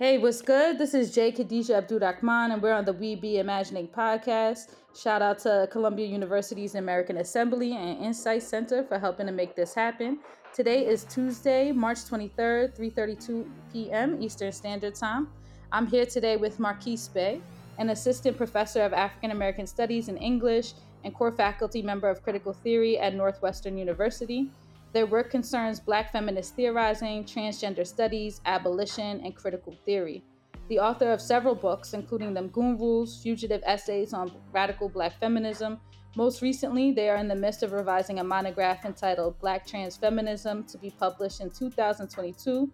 Hey, what's good? This is Jay Khadijah Abdurahman, and we're on the We Be Imagining podcast. Shout out to Columbia University's American Assembly and Insight Center for helping to make this happen. Today is Tuesday, March 23rd, 3:32 p.m. Eastern Standard Time. I'm here today with Marquis Bey, an assistant professor of African American Studies and English and core faculty member of critical theory at Northwestern University. Their work concerns Black feminist theorizing, transgender studies, abolition, and critical theory. The author of several books, including Them Goon Rules, fugitive essays on radical Black feminism. Most recently, they are in the midst of revising a monograph entitled Black Trans Feminism to be published in 2022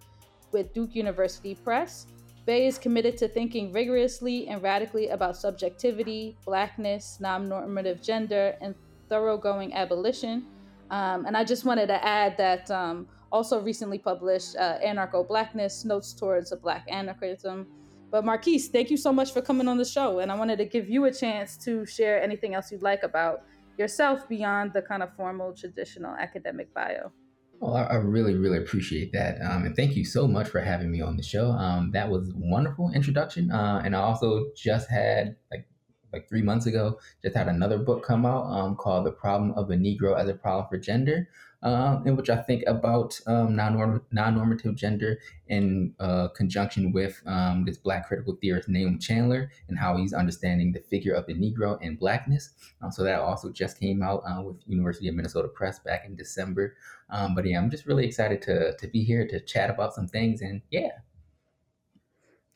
with Duke University Press. Bey is committed to thinking rigorously and radically about subjectivity, blackness, non normative gender, and thoroughgoing abolition um, and I just wanted to add that um, also recently published uh, Anarcho Blackness Notes Towards a Black Anarchism. But Marquis, thank you so much for coming on the show. And I wanted to give you a chance to share anything else you'd like about yourself beyond the kind of formal traditional academic bio. Well, I, really, really appreciate that. Um, and thank you so much for having me on the show. Um, that was wonderful introduction. Uh, and I also just had like like three months ago, just had another book come out um, called The Problem of the Negro as a Problem for Gender, um, in which I think about um, non normative gender in uh, conjunction with um, this Black critical theorist Nahum Chandler and how he's understanding the figure of the Negro and Blackness. Um, so that also just came out uh, with University of Minnesota Press back in December. Um, but yeah, I'm just really excited to, to be here to chat about some things. And yeah,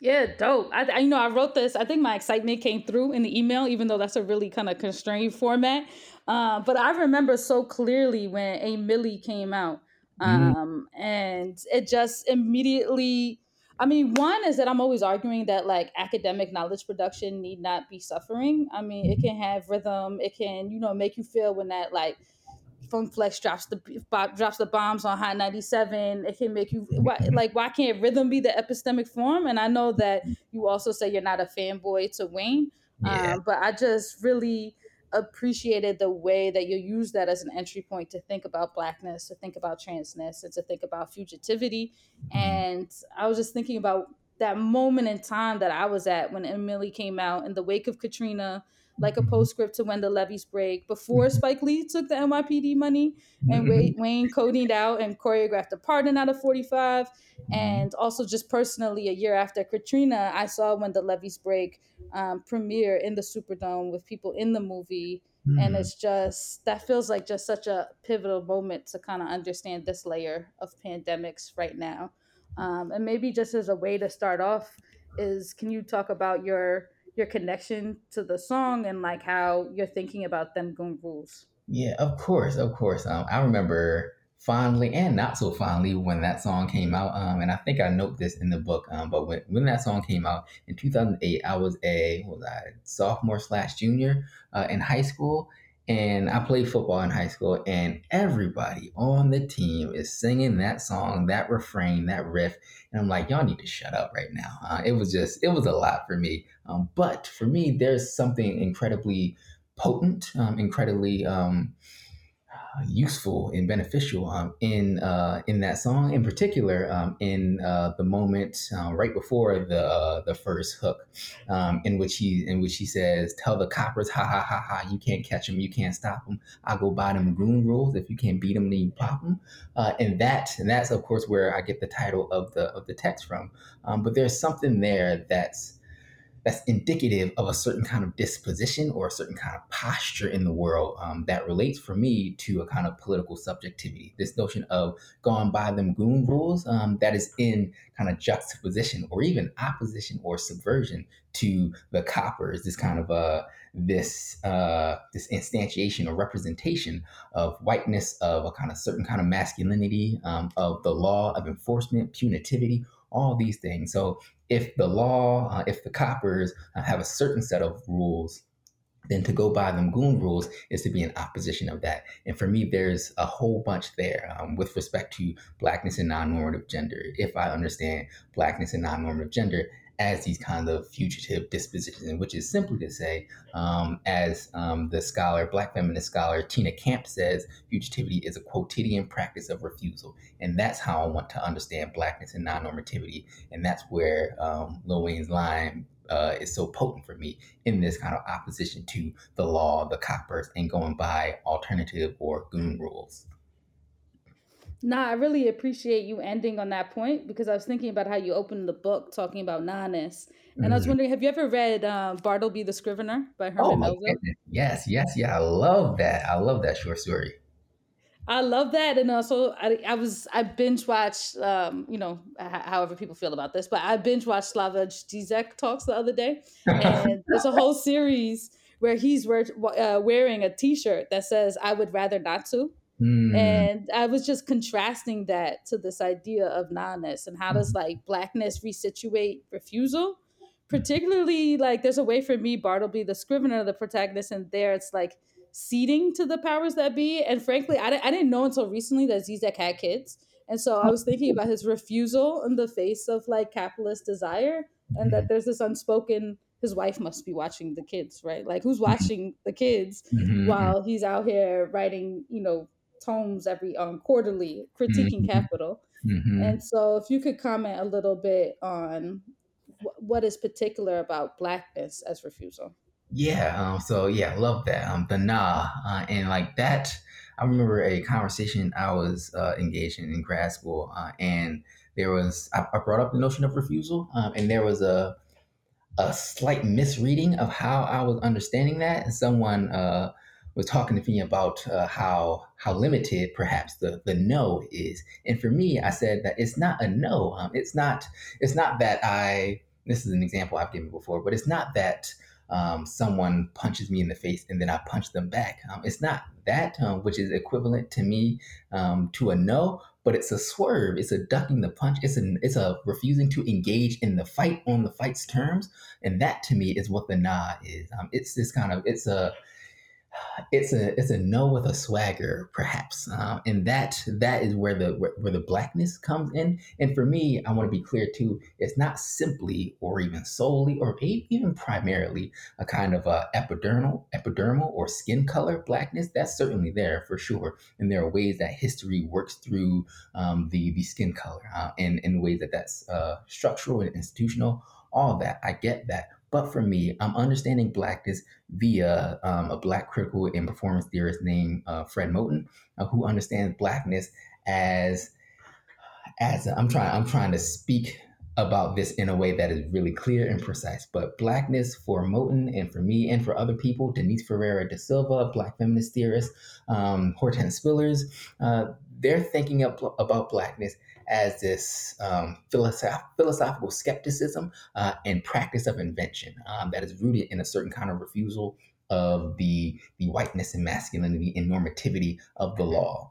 yeah, dope. I, I, you know I wrote this. I think my excitement came through in the email, even though that's a really kind of constrained format. Uh, but I remember so clearly when A Milli came out, mm-hmm. um, mm-hmm. and it just immediately. I mean, one is that I'm always arguing that like academic knowledge production need not be suffering. I mean, it can have rhythm. It can you know make you feel when that like Funk Flex drops the drops the bombs on Hot 97. It can make you why, like why can't rhythm be the epistemic form? And I know that you also say you're not a fanboy to Wayne, yeah. um, but I just really appreciated the way that you use that as an entry point to think about blackness, to think about transness, and to think about fugitivity. Mm-hmm. And I was just thinking about that moment in time that I was at when A Milli came out in the wake of Katrina like a postscript to when the levees break before mm-hmm. Spike Lee took the NYPD money and mm-hmm. Wayne coded out and choreographed a pardon out of 45. Mm-hmm. And also, just personally, a year after Katrina, I saw when the levees break um, premiere in the Superdome with people in the movie. Mm-hmm. And it's just, that feels like just such a pivotal moment to kind of understand this layer of pandemics right now. Um, and maybe just as a way to start off, is can you talk about your your connection to the song and like how you're thinking about them Goon Rules. Yeah, of course, of course. Um, I remember fondly and not so fondly when that song came out. Um, and I think I note this in the book. Um, but when, when that song came out in 2008, I was a was I sophomore slash junior uh, in high school, and I played football in high school, and everybody on the team is singing that song, that refrain, that riff. And I'm like, y'all need to shut up right now. Uh, it was just, it was a lot for me. Um, but for me, there's something incredibly potent, um, incredibly um, useful and beneficial um, in uh, in that song, in particular, um, in uh, the moment uh, right before the uh, the first hook, um, in which he in which he says, "Tell the coppers, ha ha ha ha, you can't catch them, you can't stop them. I go by them goon rules. If you can't beat them, then you pop them." Uh, and that and that's of course where I get the title of the of the text from. Um, but there's something there that's that's indicative of a certain kind of disposition or a certain kind of posture in the world um, that relates for me to a kind of political subjectivity. This notion of going by them goon rules um, that is in kind of juxtaposition or even opposition or subversion to the coppers. This kind of uh, this uh, this instantiation or representation of whiteness, of a kind of certain kind of masculinity, um, of the law, of enforcement, punitivity all these things. So if the law, uh, if the coppers uh, have a certain set of rules, then to go by them goon rules is to be in opposition of that. And for me, there's a whole bunch there um, with respect to blackness and non-normative gender. If I understand blackness and non-normative gender as these kind of fugitive dispositions, which is simply to say, um, as um, the scholar, Black feminist scholar Tina Campt says, fugitivity is a quotidian practice of refusal. And that's how I want to understand Blackness and non normativity. And that's where um, Lil Wayne's line uh, is so potent for me in this kind of opposition to the law, the coppers, and going by alternative or goon rules. Nah, I really appreciate you ending on that point because I was thinking about how you opened the book talking about nonness. And mm-hmm. I was mm-hmm. wondering, have you ever read uh, Bartleby the Scrivener by Herman oh Melville? Yes, yes, yeah. I love that. I love that short story. I love that, and also I, I was I binge watched, um, you know, h- however people feel about this, but I binge watched Slavoj Zizek talks the other day, and there's a whole series where he's wear, uh, wearing a T-shirt that says "I would rather not to," Mm. And I was just contrasting that to this idea of nonness and how does mm-hmm. like blackness resituate refusal? Particularly, like there's a way for me, Bartleby, the scrivener, the protagonist, and there it's like ceding to the powers that be. And frankly, I, I didn't know until recently that Zizek had kids. And so I was thinking about his refusal in the face of like capitalist desire, and that mm-hmm. there's this unspoken his wife must be watching the kids, right? Like who's mm-hmm. watching the kids mm-hmm. while he's out here writing, you know, tomes every um, quarterly critiquing mm-hmm. capital. Mm-hmm. And so, if you could comment a little bit on what is particular about blackness as refusal. Yeah. Um, so yeah, love that. Um, the nah, uh, and like that. I remember a conversation I was uh, engaged in in grad school, uh, and there was I, I, brought up the notion of refusal, um, and there was a a slight misreading of how I was understanding that. And someone uh, was talking to me about uh, how how limited perhaps the the no is, and for me, I said that it's not a no. Um, it's not it's not that I. This is an example I've given before, but it's not that um, someone punches me in the face and then I punch them back. Um, it's not that um, which is equivalent to me um, to a no, but it's a swerve. It's a ducking the punch. It's a it's a refusing to engage in the fight on the fight's terms, and that to me is what the nah is. Um, it's this kind of it's a it's a it's a no with a swagger perhaps uh, and that that is where the where, where, the blackness comes in. And for me i want to be clear too it's not simply or even solely or even primarily a kind of a epidermal epidermal or skin color blackness. That's certainly there for sure. And there are ways that history works through um, the the skin color uh, and in ways that that's uh, structural and institutional. All that i get that but for me, I'm understanding blackness via um, a black critical and performance theorist named uh, Fred Moten, uh, who understands blackness as as i am trying I'm trying to speak about this in a way that is really clear and precise. But blackness for Moten and for me and for other people, Denise Ferreira da Silva, black feminist theorist, um, Hortense Spillers, uh, they're thinking up, about blackness as this um, philosoph- philosophical skepticism uh, and practice of invention um, that is rooted in a certain kind of refusal of the, the whiteness and masculinity and normativity of the law.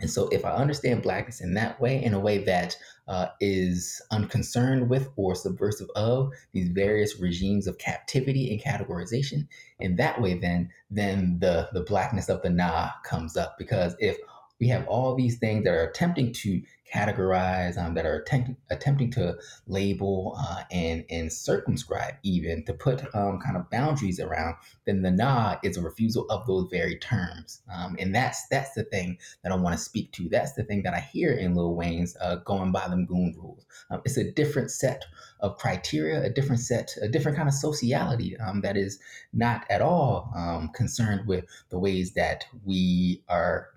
And so, if I understand blackness in that way, in a way that uh, is unconcerned with or subversive of these various regimes of captivity and categorization, in that way, then then the the blackness of the nah comes up. Because if we have all these things that are attempting to categorize, um, that are attempt, attempting to label uh, and and circumscribe, even to put um, kind of boundaries around. Then the nah is a refusal of those very terms, um, and that's that's the thing that I want to speak to. That's the thing that I hear in Lil Wayne's uh, going by them goon rules. Um, it's a different set of criteria, a different set, a different kind of sociality um, that is not at all um, concerned with the ways that we are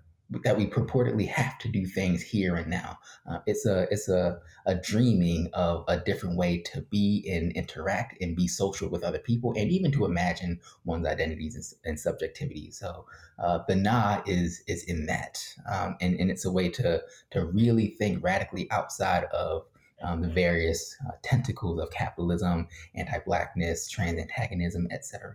that we purportedly have to do things here and now. Uh, it's a it's a, a dreaming of a different way to be and interact and be social with other people, and even to imagine one's identities and, and subjectivity. So uh, the is is in that, um, and and it's a way to to really think radically outside of. Um, the various uh, tentacles of capitalism, anti-blackness, trans antagonism, etc.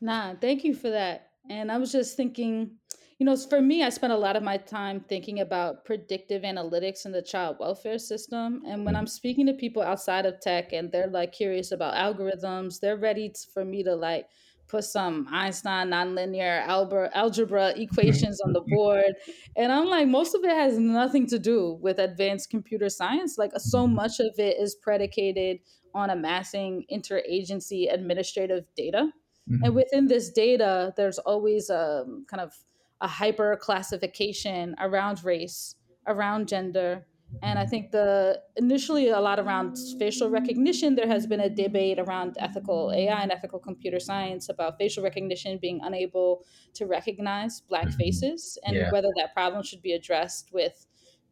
Nah, thank you for that. And I was just thinking, you know, for me, I spend a lot of my time thinking about predictive analytics in the child welfare system. And when I'm mm-hmm. speaking to people outside of tech and they're like curious about algorithms, they're ready for me to like put some Einstein nonlinear algebra, algebra equations on the board. And I'm like, most of it has nothing to do with advanced computer science. Like, so mm-hmm. much of it is predicated on amassing interagency administrative data. Mm-hmm. And within this data, there's always a um, kind of a hyper classification around race, around gender, and I think the initially a lot around facial recognition, there has been a debate around ethical AI and ethical computer science about facial recognition being unable to recognize Black mm-hmm. faces and yeah. whether that problem should be addressed with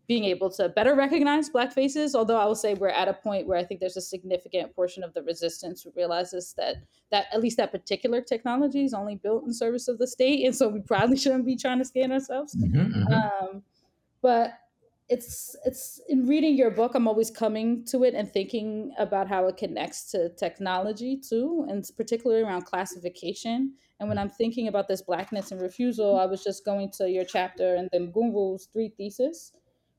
being able to better recognize Black faces. Although I will say we're at a point where I think there's a significant portion of the resistance who realizes that that at least that particular technology is only built in service of the state, and so we probably shouldn't be trying to scan ourselves. Mm-hmm, mm-hmm. Um, but it's it's in reading your book i'm always coming to it and thinking about how it connects to technology too and particularly around classification and when i'm thinking about this blackness and refusal i was just going to your chapter and then Mgunru's three thesis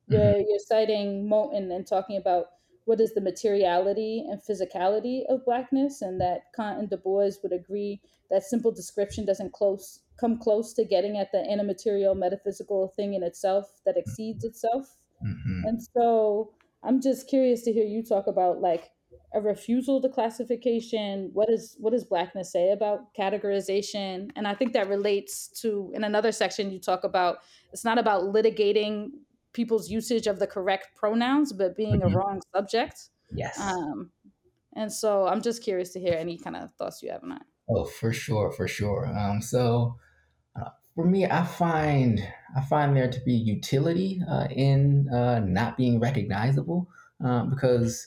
where mm-hmm. you're citing moten and talking about what is the materiality and physicality of blackness and that kant and du bois would agree that simple description doesn't close come close to getting at the antimaterial metaphysical thing in itself that exceeds itself Mm-hmm. And so I'm just curious to hear you talk about like a refusal to classification. What is what does blackness say about categorization? And I think that relates to in another section you talk about it's not about litigating people's usage of the correct pronouns, but being mm-hmm. a wrong subject. Yes. Um, and so I'm just curious to hear any kind of thoughts you have on that. Oh, for sure, for sure. Um, so for me, I find I find there to be utility uh, in uh, not being recognizable uh, because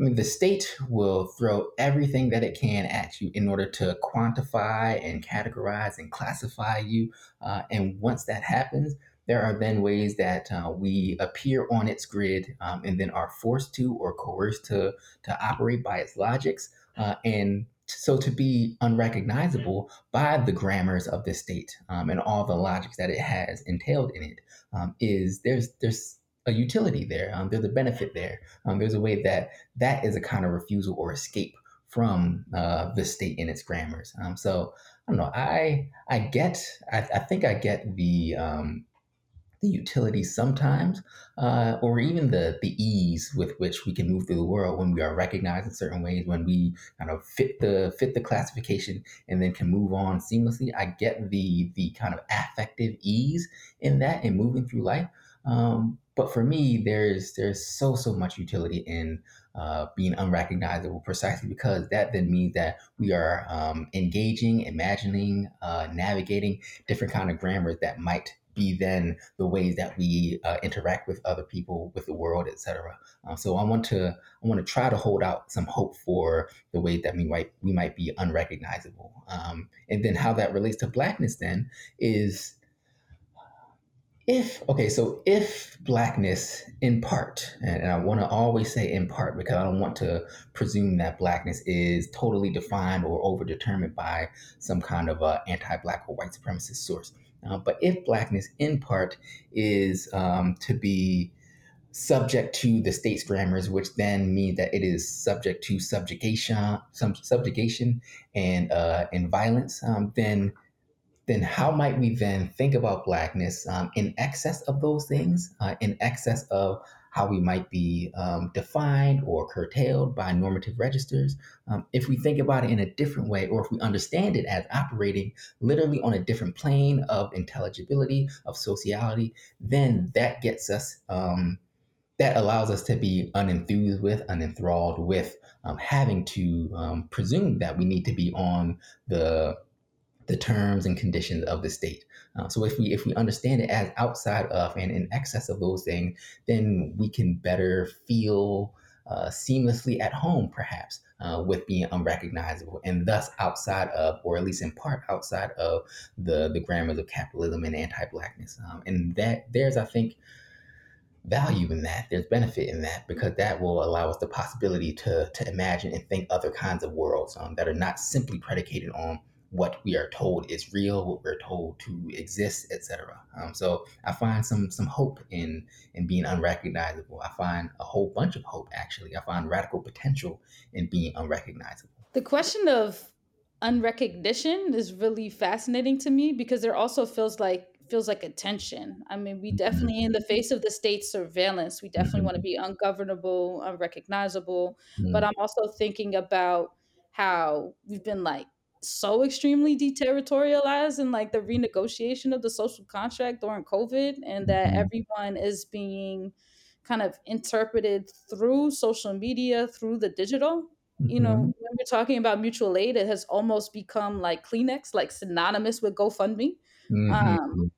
I mean the state will throw everything that it can at you in order to quantify and categorize and classify you, uh, and once that happens, there are then ways that uh, we appear on its grid um, and then are forced to or coerced to to operate by its logics, uh, and so to be unrecognizable by the grammars of the state um, and all the logics that it has entailed in it um, is there's there's a utility there. Um, there's a benefit there. Um, there's a way that that is a kind of refusal or escape from uh, the state in its grammars. Um, so I don't know. I I get. I, I think I get the um, the utility sometimes, uh, or even the the ease with which we can move through the world when we are recognized in certain ways, when we kind of fit the fit the classification and then can move on seamlessly. I get the the kind of affective ease in that in moving through life. Um, but for me, there's there's so so much utility in uh, being unrecognizable, precisely because that then means that we are um, engaging, imagining, uh, navigating different kind of grammars that might be then the ways that we uh, interact with other people, with the world, etc. Uh, so I want to I want to try to hold out some hope for the way that we might we might be unrecognizable, um, and then how that relates to blackness. Then is if okay so if blackness in part and i want to always say in part because i don't want to presume that blackness is totally defined or overdetermined by some kind of uh, anti-black or white supremacist source uh, but if blackness in part is um, to be subject to the state's grammars, which then means that it is subject to subjugation, some subjugation and uh, and violence, um, then then how might we then think about blackness um, in excess of those things, uh, in excess of how we might be um, defined or curtailed by normative registers. Um, if we think about it in a different way, or if we understand it as operating literally on a different plane of intelligibility, of sociality, then that gets us, um, that allows us to be unenthused with, unenthralled with um, having to um, presume that we need to be on the the terms and conditions of the state. Uh, so if we if we understand it as outside of and in excess of those things, then we can better feel uh, seamlessly at home, perhaps, uh, with being unrecognizable, and thus outside of, or at least in part outside of the the grammars of capitalism and anti-blackness. Um, and that there's, I think, value in that. There's benefit in that because that will allow us the possibility to to imagine and think other kinds of worlds um, that are not simply predicated on what we are told is real, what we're told to exist, etc. Um, so I find some some hope in in being unrecognizable. I find a whole bunch of hope actually. I find radical potential in being unrecognizable. The question of unrecognition is really fascinating to me because there also feels like feels like a tension. I mean, we Mhm. definitely in the face of the state surveillance, we definitely want to be ungovernable, unrecognizable. But Mhm. I'm also thinking about how we've been like so extremely deterritorialized in like the renegotiation of the social contract during COVID and that Mhm. everyone is being kind of interpreted through social media, through the digital you know, Mhm. when we're talking about mutual aid, it has almost become like Kleenex, like synonymous with GoFundMe. Um, Mhm.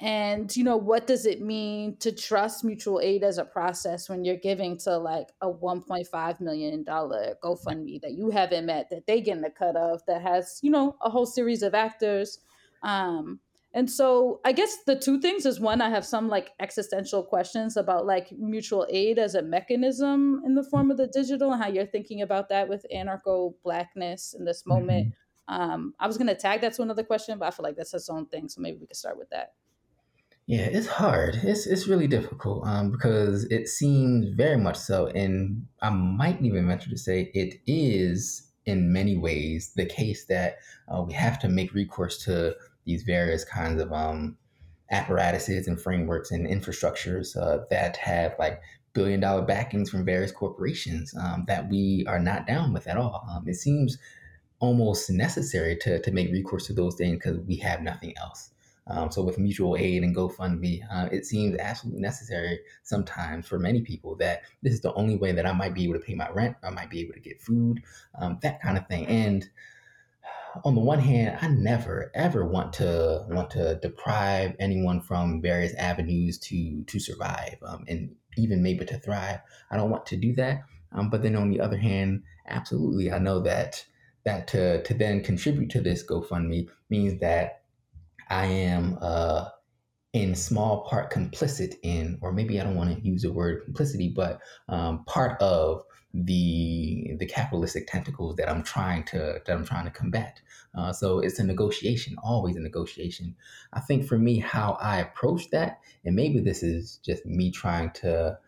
And you know, what does it mean to trust mutual aid as a process when you're giving to like a 1.5 million dollar GoFundMe that you haven't met, that they getting a cut of, that has you know a whole series of actors. Um, and so I guess the two things is one, I have some like existential questions about like mutual aid as a mechanism in the form of the digital and how you're thinking about that with anarcho blackness in this moment. Mhm. Um, I was gonna tag that to another question, but I feel like that's its own thing. So maybe we could start with that. Yeah, it's hard. It's it's really difficult um, because it seems very much so, and I might even venture to say it is in many ways the case that uh, we have to make recourse to these various kinds of um, apparatuses and frameworks and infrastructures uh, that have like billion dollar backings from various corporations um, that we are not down with at all. Um, it seems almost necessary to, to make recourse to those things because we have nothing else. Um, so with mutual aid and GoFundMe, uh, it seems absolutely necessary sometimes for many people that this is the only way that I might be able to pay my rent, I might be able to get food, um, that kind of thing. And on the one hand, I never ever want to want to deprive anyone from various avenues to to survive um, and even maybe to thrive. I don't want to do that. Um, but then on the other hand, absolutely, I know that that to to then contribute to this GoFundMe means that I am uh, in small part complicit in, or maybe I don't want to use the word complicity, but um, part of the the capitalistic tentacles that I'm trying to that I'm trying to combat. Uh, so it's a negotiation, always a negotiation. I think for me, how I approach that, and maybe this is just me trying to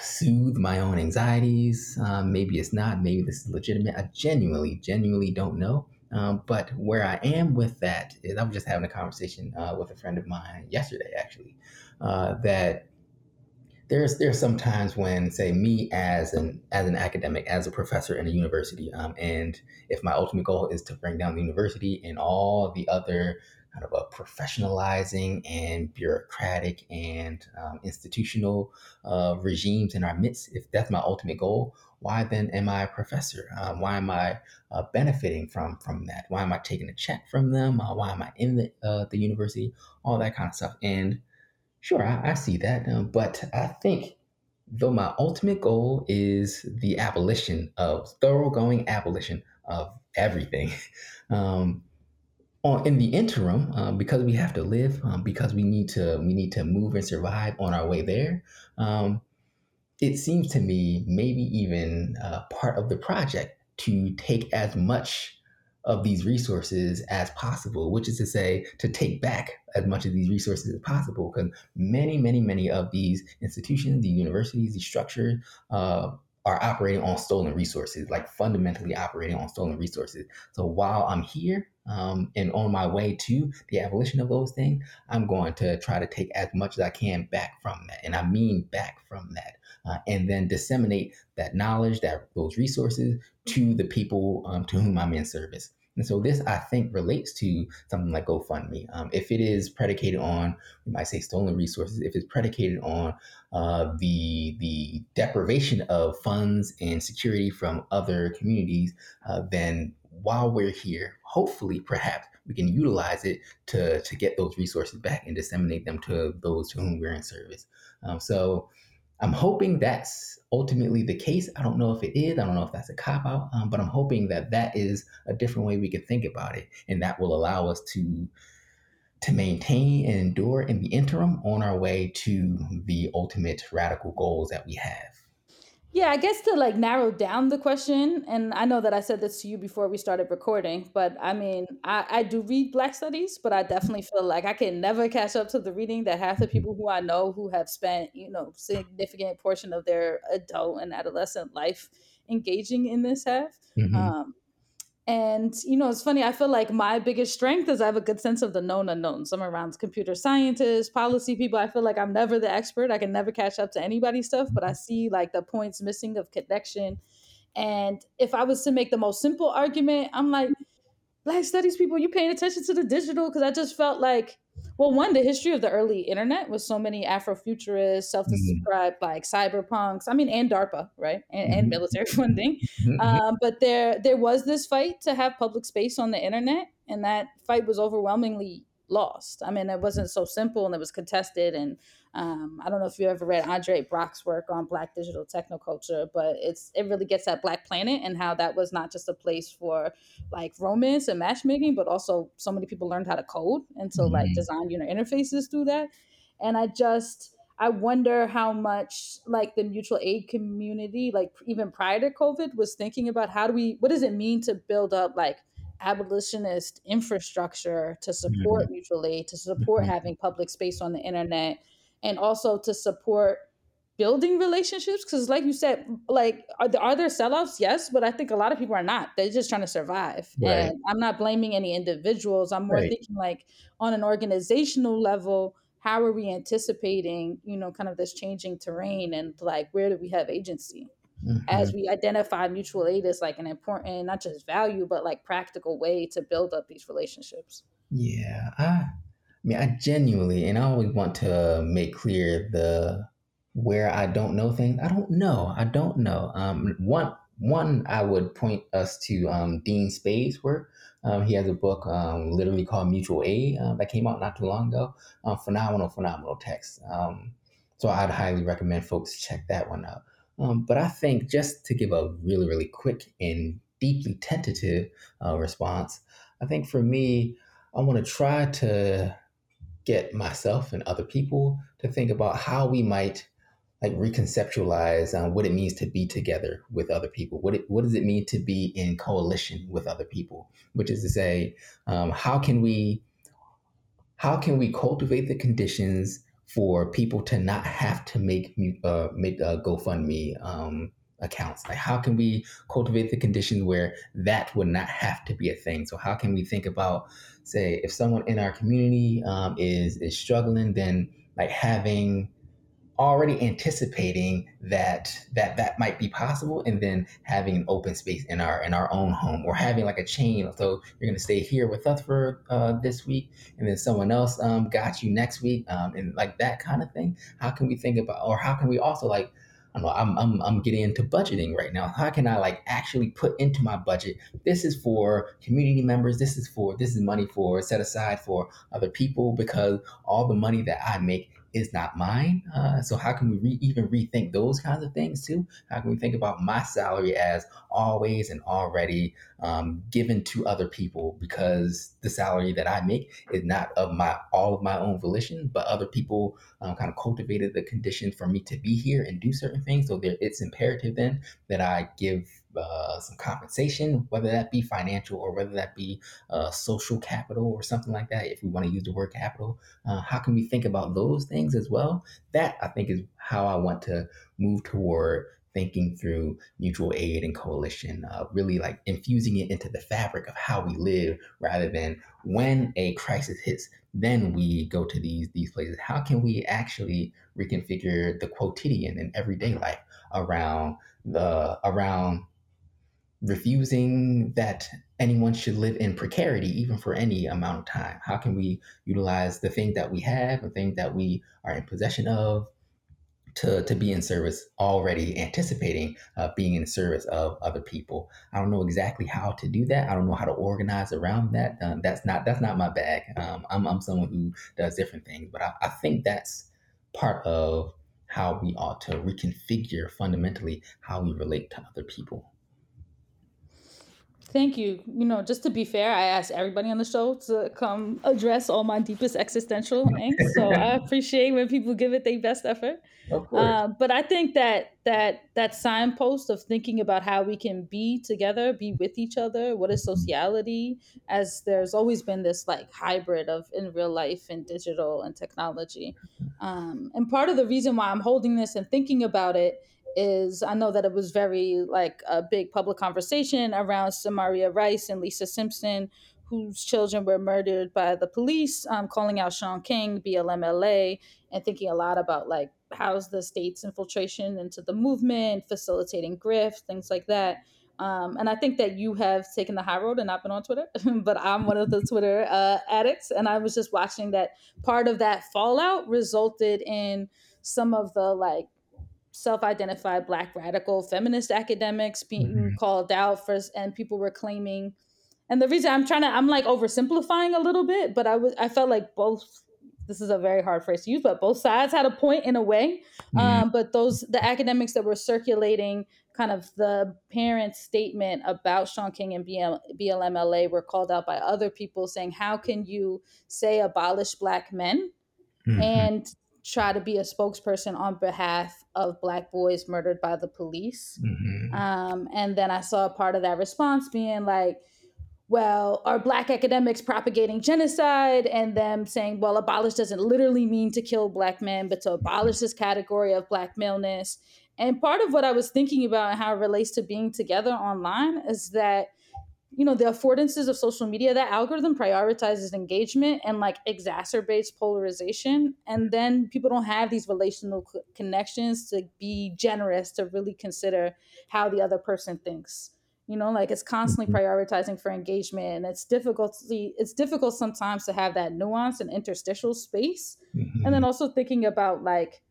soothe my own anxieties. Um, maybe it's not. Maybe this is legitimate. I genuinely, genuinely don't know. Um, but where I am with that is, I was just having a conversation uh, with a friend of mine yesterday, actually, uh, that there's there's some times when, say, me as an as an academic, as a professor in a university, um, and if my ultimate goal is to bring down the university and all the other kind of a professionalizing and bureaucratic and um, institutional uh, regimes in our midst, if that's my ultimate goal, why then am I a professor? Um, why am I uh, benefiting from from that? Why am I taking a check from them? Uh, why am I in the uh, the university? All that kind of stuff. And Sure, I, I see that. Um, but I think, though my ultimate goal is the abolition of thoroughgoing abolition of everything, um, on in the interim, um, because we have to live, um, because we need to we need to move and survive on our way there. Um, it seems to me maybe even uh, part of the project to take as much of these resources as possible, which is to say, to take back as much of these resources as possible, because many, many, many of these institutions, the universities, these structures, uh, are operating on stolen resources, like fundamentally operating on stolen resources. So while I'm here um, and on my way to the abolition of those things, I'm going to try to take as much as I can back from that. And I mean back from that. Uh, and then disseminate that knowledge, that those resources to the people um, to whom I'm in service. And so this, I think, relates to something like GoFundMe. Um, if it is predicated on, we might say, stolen resources, if it's predicated on uh, the the deprivation of funds and security from other communities, uh, then while we're here, hopefully, perhaps we can utilize it to to get those resources back and disseminate them to those to whom we're in service. Um, so I'm hoping that's ultimately the case. I don't know if it is. I don't know if that's a cop out, um, but I'm hoping that that is a different way we can think about it, and that will allow us to to maintain and endure in the interim on our way to the ultimate radical goals that we have. Yeah, I guess to like narrow down the question, and I know that I said this to you before we started recording, but I mean, I, I do read Black Studies, but I definitely feel like I can never catch up to the reading that half the people who I know who have spent, you know, significant portion of their adult and adolescent life engaging in this have. Mm-hmm. Um, And you know, it's funny. I feel like my biggest strength is I have a good sense of the known unknowns. I'm around computer scientists, policy people. I feel like I'm never the expert. I can never catch up to anybody's stuff, but I mm-hmm. see like the points missing of connection. And if I was to make the most simple argument, I'm like, mm-hmm. Black studies people, you paying attention to the digital? Because I just felt like well, one, the history of the early internet with so many Afrofuturists, self-described mm-hmm. like cyberpunks. I mean, and DARPA, right, and, mm-hmm. and military funding. Mm-hmm. Um, but there, there was this fight to have public space on the internet, and that fight was overwhelmingly lost. I mean, it wasn't so simple, and it was contested, and um, I don't know if you ever read Andre Brock's work on Black digital technoculture, but it's it really gets at Black Planet and how that was not just a place for like romance and matchmaking, but also so many people learned how to code and so mm-hmm. like design user interfaces through that. And I just I wonder how much like the mutual aid community, like even prior to COVID, was thinking about how do we what does it mean to build up like abolitionist infrastructure to support mm-hmm. mutual aid, to support mm-hmm. having public space on the internet and also to support building relationships because like you said like are there, are there sellouts yes but i think a lot of people are not they're just trying to survive right. and i'm not blaming any individuals i'm more right. thinking like on an organizational level how are we anticipating you know kind of this changing terrain and like where do we have agency mm-hmm. as we identify mutual aid as like an important not just value but like practical way to build up these relationships yeah i I mean, I genuinely, and I always want to make clear the where I don't know things. I don't know. I don't know. Um, one, one, I would point us to um, Dean Spade's work. Um, he has a book um, literally called Mutual Aid uh, that came out not too long ago. Uh, phenomenal, phenomenal text. Um, so I'd highly recommend folks check that one out. Um, but I think just to give a really, really quick and deeply tentative uh, response, I think for me, I want to try to get myself and other people to think about how we might like reconceptualize um, what it means to be together with other people. What it, what does it mean to be in coalition with other people? Which is to say, um, how can we how can we cultivate the conditions for people to not have to make uh, make uh, GoFundMe um, accounts? Like, how can we cultivate the conditions where that would not have to be a thing? So, how can we think about say if someone in our community um, is is struggling, then like having already anticipating that that that might be possible and then having an open space in our in our own home or having like a chain so you're going to stay here with us for uh, this week and then someone else um, got you next week um, and like that kind of thing how can we think about or how can we also like I know, I'm, I'm, I'm getting into budgeting right now. How can I like actually put into my budget? This is for community members. This is for, this is money for set aside for other people because all the money that I make is not mine. Uh, so how can we re- even rethink those kinds of things too? How can we think about my salary as always and already um, given to other people because the salary that I make is not of my all of my own volition, but other people um, kind of cultivated the condition for me to be here and do certain things. So there, it's imperative then that I give uh, some compensation, whether that be financial or whether that be uh, social capital or something like that. If we want to use the word capital, uh, how can we think about those things as well? That I think is how I want to move toward thinking through mutual aid and coalition, uh, really like infusing it into the fabric of how we live rather than when a crisis hits, then we go to these these places. How can we actually reconfigure the quotidian and everyday life around the around refusing that anyone should live in precarity even for any amount of time. How can we utilize the thing that we have the thing that we are in possession of to, to be in service already anticipating uh, being in service of other people? I don't know exactly how to do that. I don't know how to organize around that. Um, that's not that's not my bag. Um, I'm, I'm someone who does different things but I, I think that's part of how we ought to reconfigure fundamentally how we relate to other people Thank you. You know, just to be fair, I asked everybody on the show to come address all my deepest existential angst. So I appreciate when people give it their best effort. Of course. Uh, but I think that that that signpost of thinking about how we can be together, be with each other, what is sociality, as there's always been this like hybrid of in real life and digital and technology. Um, and part of the reason why I'm holding this and thinking about it is I know that it was very like a big public conversation around Samaria Rice and Lisa Simpson, whose children were murdered by the police, um, calling out Shaun King, BLMLA, and thinking a lot about like how's the state's infiltration into the movement, facilitating grift, things like that. Um, and I think that you have taken the high road and not been on Twitter, but I'm one of the Twitter uh, addicts. And I was just watching that part of that fallout resulted in some of the like self-identified black radical feminist academics being mm-hmm. called out for and people were claiming and the reason i'm trying to i'm like oversimplifying a little bit but i was i felt like both this is a very hard phrase to use but both sides had a point in a way mm-hmm. um, but those the academics that were circulating kind of the parent statement about Shaun King and BL, BLMLA were called out by other people saying, How can you say abolish black men mm-hmm. and try to be a spokesperson on behalf of black boys murdered by the police. Mm-hmm. Um, and then I saw part of that response being like, well, are black academics propagating genocide? And them saying, well, abolish doesn't literally mean to kill black men, but to abolish this category of black maleness. And part of what I was thinking about and how it relates to being together online is that you know the affordances of social media that algorithm prioritizes engagement and like exacerbates polarization and then people don't have these relational connections to be generous to really consider how the other person thinks you know like it's constantly mm-hmm. prioritizing for engagement and it's difficult to see. it's difficult sometimes to have that nuance and interstitial space mm-hmm. and then mm-hmm. also thinking about like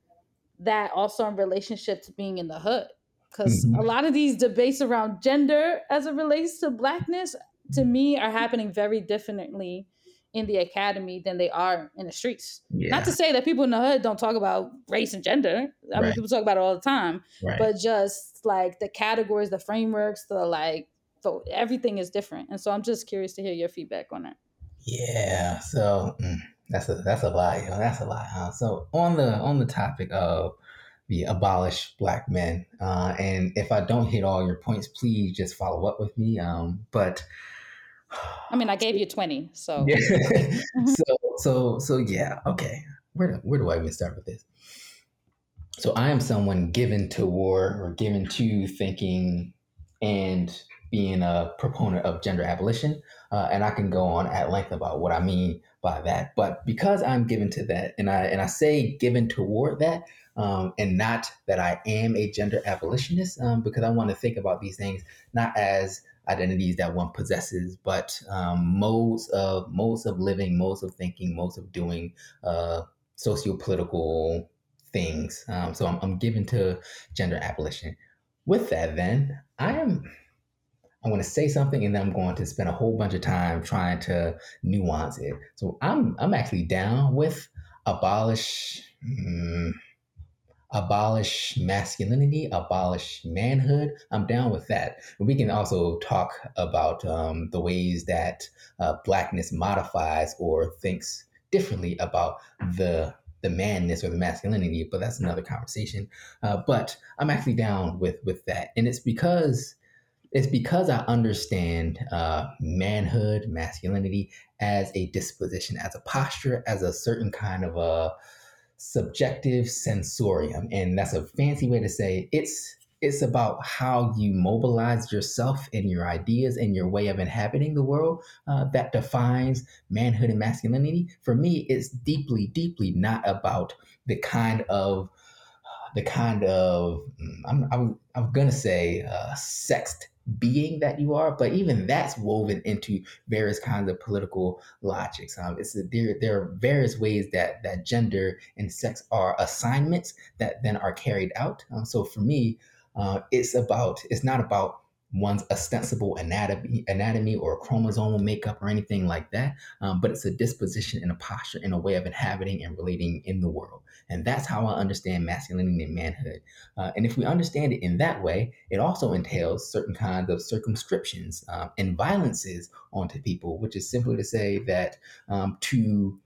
that also in relationship to being in the hood because mm-hmm. a lot of these debates around gender as it relates to blackness to me are happening very differently in the academy than they are in the streets. Yeah. Not to say that people in the hood don't talk about race and gender. I right. mean, people talk about it all the time, right. but just like the categories, the frameworks, the like, so everything is different. And so I'm just curious to hear your feedback on that. Yeah. So mm, that's a that's a lot. You know, that's a lot. Huh? So on the on the topic of the abolish black men. Uh, and if I don't hit all your points, please just follow up with me. Um, but I mean, I gave you 20, so. Yeah. so, so, so yeah. Okay. Where do, where do I even start with this? So I am someone given to war or given to thinking and being a proponent of gender abolition. Uh, and I can go on at length about what I mean by that. But because I'm given to that, and I and I say given toward that, um, and not that I am a gender abolitionist, um, because I want to think about these things not as identities that one possesses, but um, modes of modes of living, modes of thinking, modes of doing uh, socio-political things. Um, so I'm, I'm given to gender abolition. With that, then I am. I want to say something and then I'm going to spend a whole bunch of time trying to nuance it. So I'm I'm actually down with abolish. Um, abolish masculinity, abolish manhood. I'm down with that. We can also talk about um, the ways that uh, blackness modifies or thinks differently about the the manness or the masculinity, but that's another conversation. Uh, but I'm actually down with with that, and it's because it's because I understand uh, manhood, masculinity as a disposition, as a posture, as a certain kind of a subjective sensorium. And that's a fancy way to say it's it's about how you mobilize yourself and your ideas and your way of inhabiting the world uh, that defines manhood and masculinity. For me it's deeply deeply not about the kind of the kind of mm, i'm, I'm, I'm gonna say uh, sexed being that you are, but even that's woven into various kinds of political logics. Um, it's there. There are various ways that that gender and sex are assignments that then are carried out. Um, so for me, uh, it's about. It's not about one's ostensible anatomy, anatomy or chromosomal makeup or anything like that, um, but it's a disposition and a posture and a way of inhabiting and relating in the world. And that's how I understand masculinity and manhood. Uh, and if we understand it in that way, it also entails certain kinds of circumscriptions um, and violences onto people, which is simply to say that um, to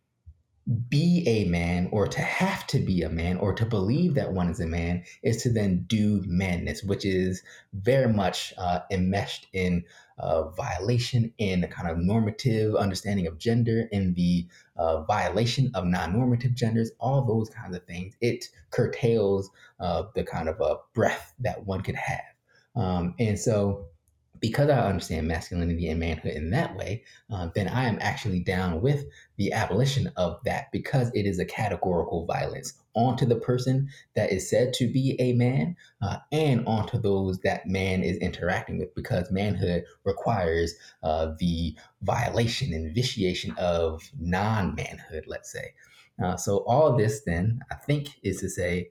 be a man or to have to be a man or to believe that one is a man is to then do madness, which is very much uh, enmeshed in uh, violation in the kind of normative understanding of gender, in the uh, violation of non normative genders, all those kinds of things. It curtails uh, the kind of a breath that one could have. Um, and so, because I understand masculinity and manhood in that way, uh, then I am actually down with the abolition of that because it is a categorical violence onto the person that is said to be a man uh, and onto those that man is interacting with because manhood requires uh, the violation and vitiation of non manhood, let's say. Uh, so, all this then, I think, is to say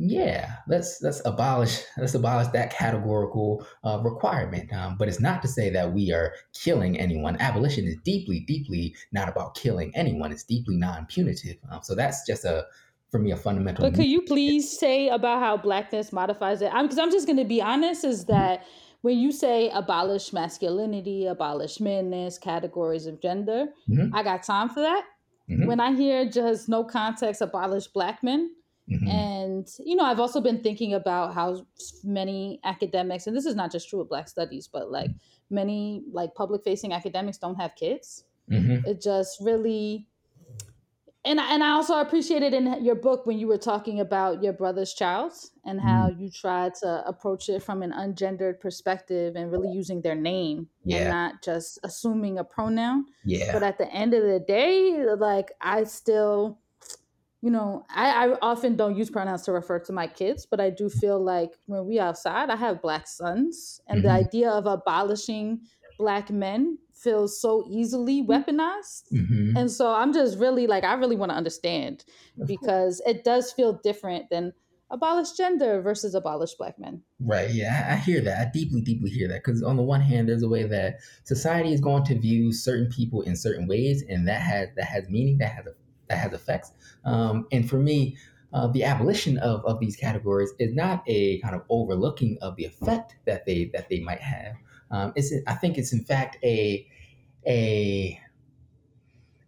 yeah, let's let's abolish let's abolish that categorical uh, requirement. Um, but it's not to say that we are killing anyone. Abolition is deeply, deeply not about killing anyone. It's deeply non-punitive. Um, so that's just a for me a fundamental. But could you please say about how blackness modifies it? Because I'm, I'm, just going to be honest. Is mm-hmm. that when you say abolish masculinity, abolish manness, categories of gender, mm-hmm. I got time for that. Mm-hmm. When I hear just no context, abolish black men Mm-hmm. And, you know, I've also been thinking about how many academics, and this is not just true of Black studies, but like many like public facing academics don't have kids. Mm-hmm. It just really, and and I also appreciated in your book when you were talking about your brother's child and how mm-hmm. you tried to approach it from an ungendered perspective and really using their name yeah. and not just assuming a pronoun. Yeah. But at the end of the day, like I still you know, I, I often don't use pronouns to refer to my kids, but I do feel like when we outside, I have black sons, and mm-hmm. the idea of abolishing black men feels so easily mm-hmm. weaponized. Mm-hmm. And so I'm just really like, I really want to understand because it does feel different than abolish gender versus abolish black men. Right. Yeah, I hear that. I deeply, deeply hear that. Because on the one hand, there's a way that society is going to view certain people in certain ways, and that has that has meaning, that has a that has effects. Um, and for me, uh, the abolition of, of these categories is not a kind of overlooking of the effect that they that they might have. Um, it's I think it's in fact a a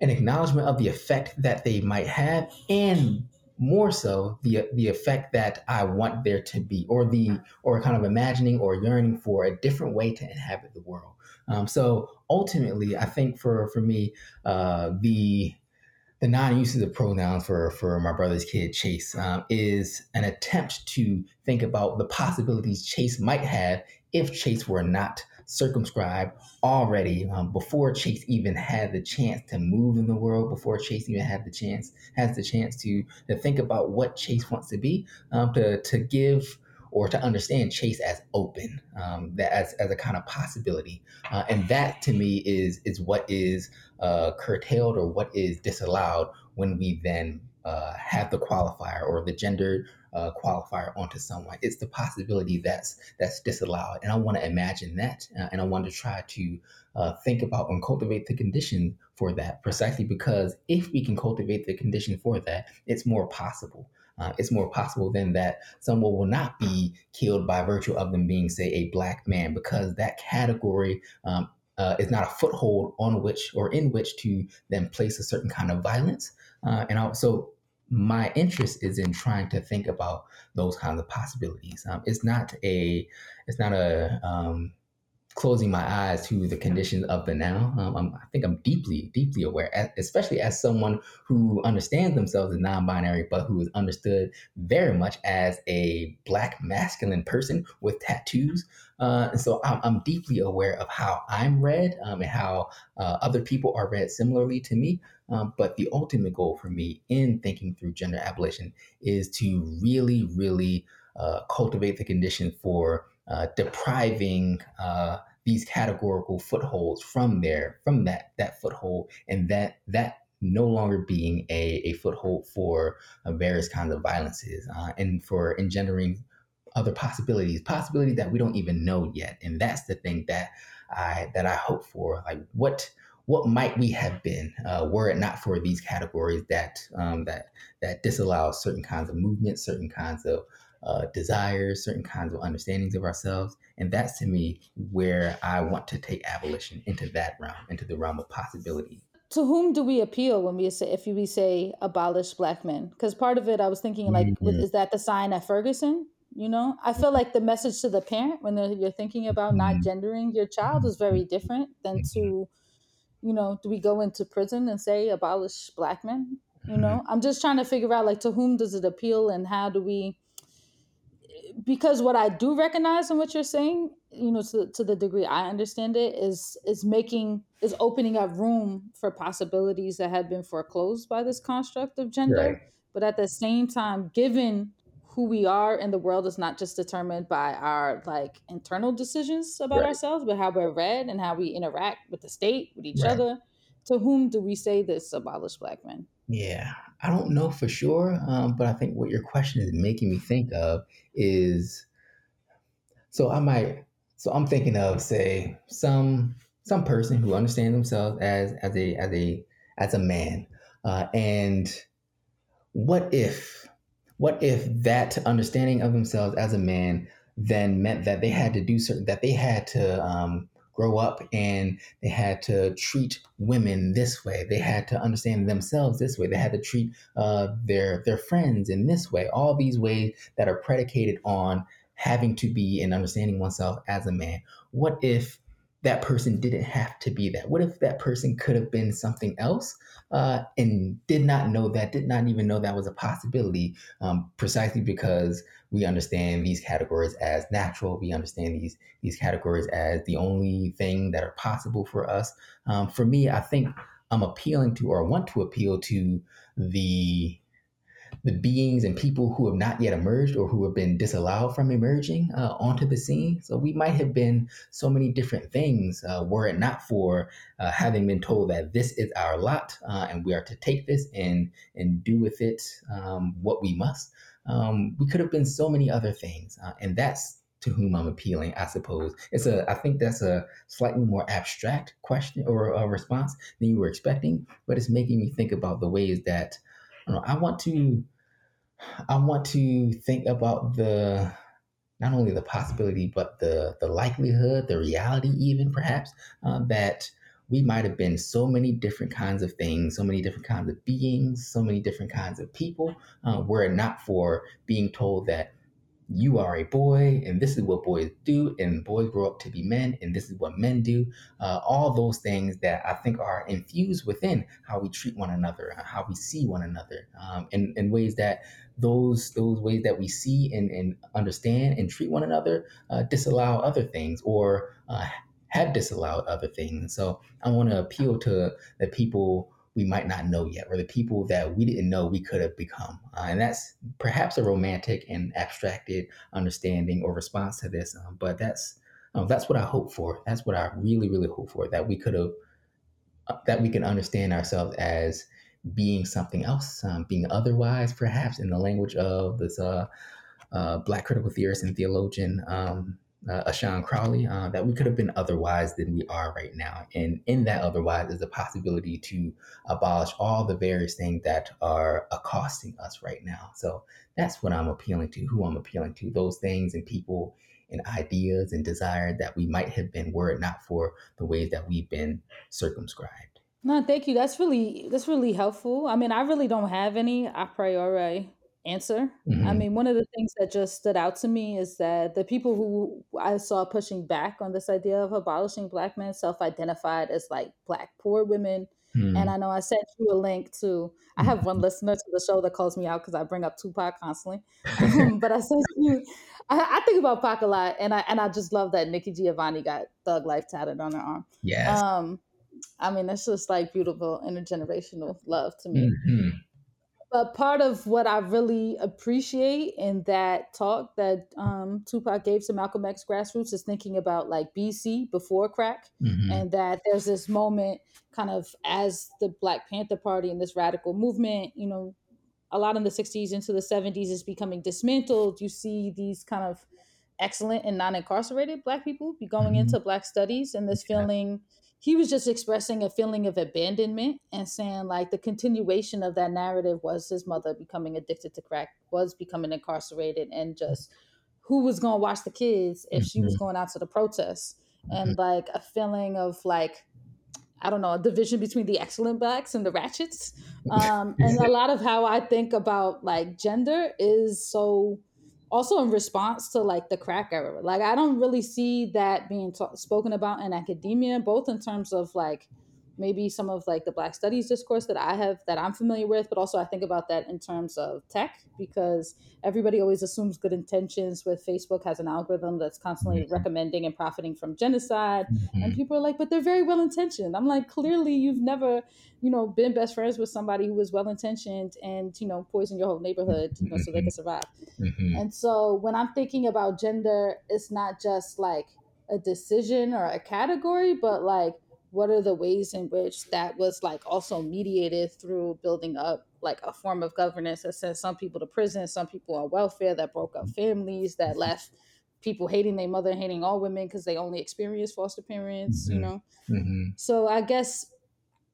an acknowledgement of the effect that they might have, and more so the the effect that I want there to be, or the or kind of imagining or yearning for a different way to inhabit the world. Um, so ultimately, I think for for me, uh, the the non-usage of pronouns for for my brother's kid Chase um, is an attempt to think about the possibilities Chase might have if Chase were not circumscribed already um, before Chase even had the chance to move in the world, before Chase even had the chance has the chance to to think about what Chase wants to be, um, to to give or to understand Chase as open, um, that as, as a kind of possibility. Uh, and that to me is is what is uh, curtailed or what is disallowed when we then uh, have the qualifier or the gender uh, qualifier onto someone. It's the possibility that's that's disallowed, and I want to imagine that, uh, and I want to try to uh, think about and cultivate the condition for that. Precisely because if we can cultivate the condition for that, it's more possible uh, it's more possible than that someone will not be killed by virtue of them being, say, a black man, because that category um, uh, is not a foothold on which or in which to then place a certain kind of violence. Uh, and also, my interest is in trying to think about those kinds of possibilities. Um, it's not a, it's not a um, closing my eyes to the conditions of the now. Um, i think I'm deeply, deeply aware, especially as someone who understands themselves as non-binary, but who is understood very much as a black masculine person with tattoos. Uh, and so I'm, I'm, deeply aware of how I'm read um, and how uh, other people are read similarly to me. Um, but the ultimate goal for me in thinking through gender abolition is to really, really uh, cultivate the condition for uh, depriving uh, these categorical footholds from there, from that that foothold, and that that no longer being a, a foothold for uh, various kinds of violences uh, and for engendering other possibilities, possibilities that we don't even know yet. And that's the thing that I that I hope for. Like what what might we have been uh, were it not for these categories that um, that that disallow certain kinds of movements, certain kinds of uh, desires, certain kinds of understandings of ourselves. And that's to me where I want to take abolition into that realm, into the realm of possibility. to whom do we appeal when we say if we say abolish black men? Because part of it, I was thinking like, mm-hmm. is that the sign at Ferguson? You know, I feel like the message to the parent when you're thinking about not mm-hmm. gendering your child is very different than to, you know, do we go into prison and say abolish black men? You know, mm-hmm. I'm just trying to figure out like to whom does it appeal and how do we because what I do recognize in what you're saying, you know, to, to the degree I understand it, is is making is opening up room for possibilities that had been foreclosed by this construct of gender. Right. But at the same time, given who we are in the world is not just determined by our like internal decisions about right. ourselves, but how we're read and how we interact with the state, with each right. other. To whom do we say this abolish black men? Yeah, I don't know for sure, um, but I think what your question is making me think of is so I might so I'm thinking of say some some person who understands themselves as as a as a as a man, uh, and what if what if that understanding of themselves as a man then meant that they had to do certain that they had to um, grow up and they had to treat women this way. They had to understand themselves this way. They had to treat uh, their their friends in this way. All these ways that are predicated on having to be and understanding oneself as a man. What if that person didn't have to be that? What if that person could have been something else uh, and did not know that, did not even know that was a possibility, um, precisely because we understand these categories as natural. We understand these these categories as the only thing that are possible for us. Um, for me, I think I'm appealing to or want to appeal to the the beings and people who have not yet emerged or who have been disallowed from emerging uh, onto the scene. So we might have been so many different things uh, were it not for uh, having been told that this is our lot uh, and we are to take this and and do with it um, what we must. Um, we could have been so many other things, uh, and that's to whom I'm appealing, I suppose. It's a, I think that's a slightly more abstract question or a response than you were expecting, but it's making me think about the ways that know, I want to, I want to think about the, not only the possibility, but the the likelihood, the reality, even perhaps uh, that we might have been so many different kinds of things, so many different kinds of beings, so many different kinds of people, uh, were it not for being told that you are a boy and this is what boys do and boys grow up to be men and this is what men do uh, all those things that i think are infused within how we treat one another uh, how we see one another um, in, in ways that those those ways that we see and, and understand and treat one another uh, disallow other things or uh, have disallowed other things. So I want to appeal to the people we might not know yet, or the people that we didn't know we could have become. Uh, and that's perhaps a romantic and abstracted understanding or response to this, um, but that's um, that's what I hope for. That's what I really, really hope for. That we could have, uh, that we can understand ourselves as being something else, um, being otherwise, perhaps in the language of this uh, uh, Black critical theorist and theologian um, uh, Ashon Crawley, uh, that we could have been otherwise than we are right now. And in that otherwise is the possibility to abolish all the various things that are accosting us right now. So that's what I'm appealing to, who I'm appealing to, those things and people and ideas and desire that we might have been were it not for the ways that we've been circumscribed. No, thank you. That's really that's really helpful. I mean, I really don't have any a priori answer. Mm-hmm. I mean, one of the things that just stood out to me is that the people who I saw pushing back on this idea of abolishing black men self identified as like black poor women. Mm-hmm. And I know I sent you a link to, I have one mm-hmm. listener to the show that calls me out because I bring up Tupac constantly. but I sent you, I, I, think about Pac a lot and I, and I just love that Nikki Giovanni got Thug Life tatted on her arm. Yes. Um, I mean, it's just like beautiful intergenerational love to me. Mm-hmm. But part of what I really appreciate in that talk that um, Tupac gave to Malcolm X grassroots is thinking about like BC before crack, mm-hmm. and that there's this moment kind of as the Black Panther Party and this radical movement, you know, a lot in the 60s into the 70s is becoming dismantled. You see these kind of excellent and non incarcerated Black people be going mm-hmm. into Black studies and this feeling he was just expressing a feeling of abandonment and saying like the continuation of that narrative was his mother becoming addicted to crack was becoming incarcerated and just who was going to watch the kids if mm-hmm. she was mm-hmm. going out to the protests mm-hmm. and like a feeling of like I don't know, a division between the excellent blacks and the ratchets. Um, and a lot of how I think about like gender is so also in response to like the crack era. Like I don't really see that being spoken about in academia, both in terms of like maybe some of like the black studies discourse that i have that i'm familiar with but also i think about that in terms of tech because everybody always assumes good intentions with facebook has an algorithm that's constantly mm-hmm. recommending and profiting from genocide mm-hmm. and people are like but they're very well intentioned i'm like clearly you've never you know been best friends with somebody who was well intentioned and you know poison your whole neighborhood you know so they can mm-hmm. survive mm-hmm. and so when i'm thinking about gender it's not just like a decision or a category but like what are the ways in which that was like also mediated through building up like a form of governance that sent some people to prison, some people on welfare, that broke up families, that left people hating their mother, hating all women because they only experienced foster parents, mm-hmm. you know? Mm-hmm. So I guess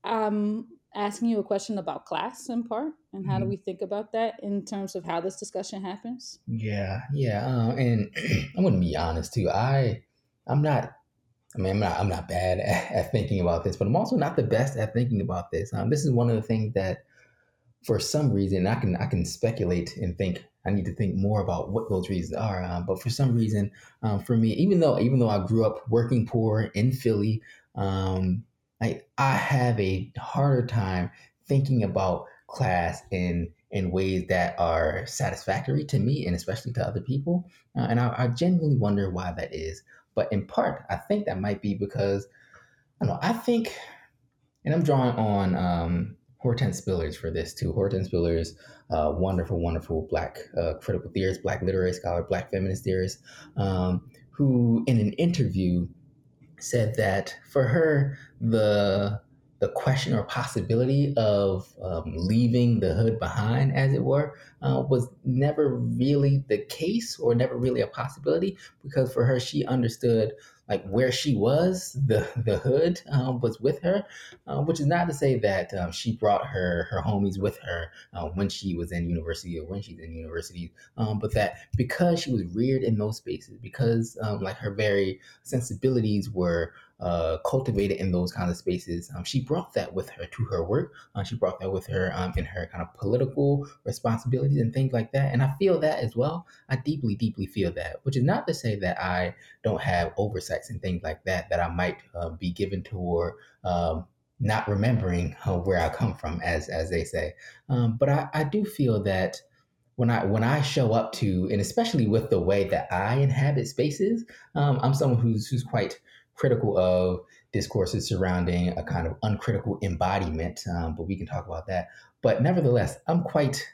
I'm asking you a question about class in part and how mm-hmm. do we think about that in terms of how this discussion happens? Yeah, yeah. Um, and I'm going to be honest too. I, I'm not I mean, I'm not, I'm not bad at, at, thinking about this, but I'm also not the best at thinking about this. Um, this is one of the things that, for some reason, I can I can speculate and think I need to think more about what those reasons are. Um, but for some reason, um, for me, even though even though I grew up working poor in Philly, um, I I have a harder time thinking about class in in ways that are satisfactory to me and especially to other people. Uh, and I, I genuinely wonder why that is. But in part, I think that might be because I don't know. I think, and I'm drawing on um, Hortense Spillers for this too. Hortense Spillers, uh, wonderful, wonderful Black uh, critical theorist, Black literary scholar, Black feminist theorist, um, who in an interview said that for her the the question or possibility of um, leaving the hood behind, as it were, uh, was never really the case or never really a possibility because for her, she understood like where she was, the the hood um, was with her, uh, which is not to say that um, she brought her her homies with her uh, when she was in university or when she's in university, um, but that because she was reared in those spaces, because um, like her very sensibilities were uh, cultivated in those kind of spaces. Um, she brought that with her to her work. Uh, she brought that with her um, in her kind of political and things like that. And I feel that as well. I deeply, deeply feel that, which is not to say that I don't have oversights and things like that that I might uh, be given toward. Um, not remembering uh, where I come from, as as they say, um, but I, I do feel that when I when I show up to, and especially with the way that I inhabit spaces, um, I'm someone who's who's quite critical of discourses surrounding a kind of uncritical embodiment, um, but we can talk about that. But nevertheless, I'm quite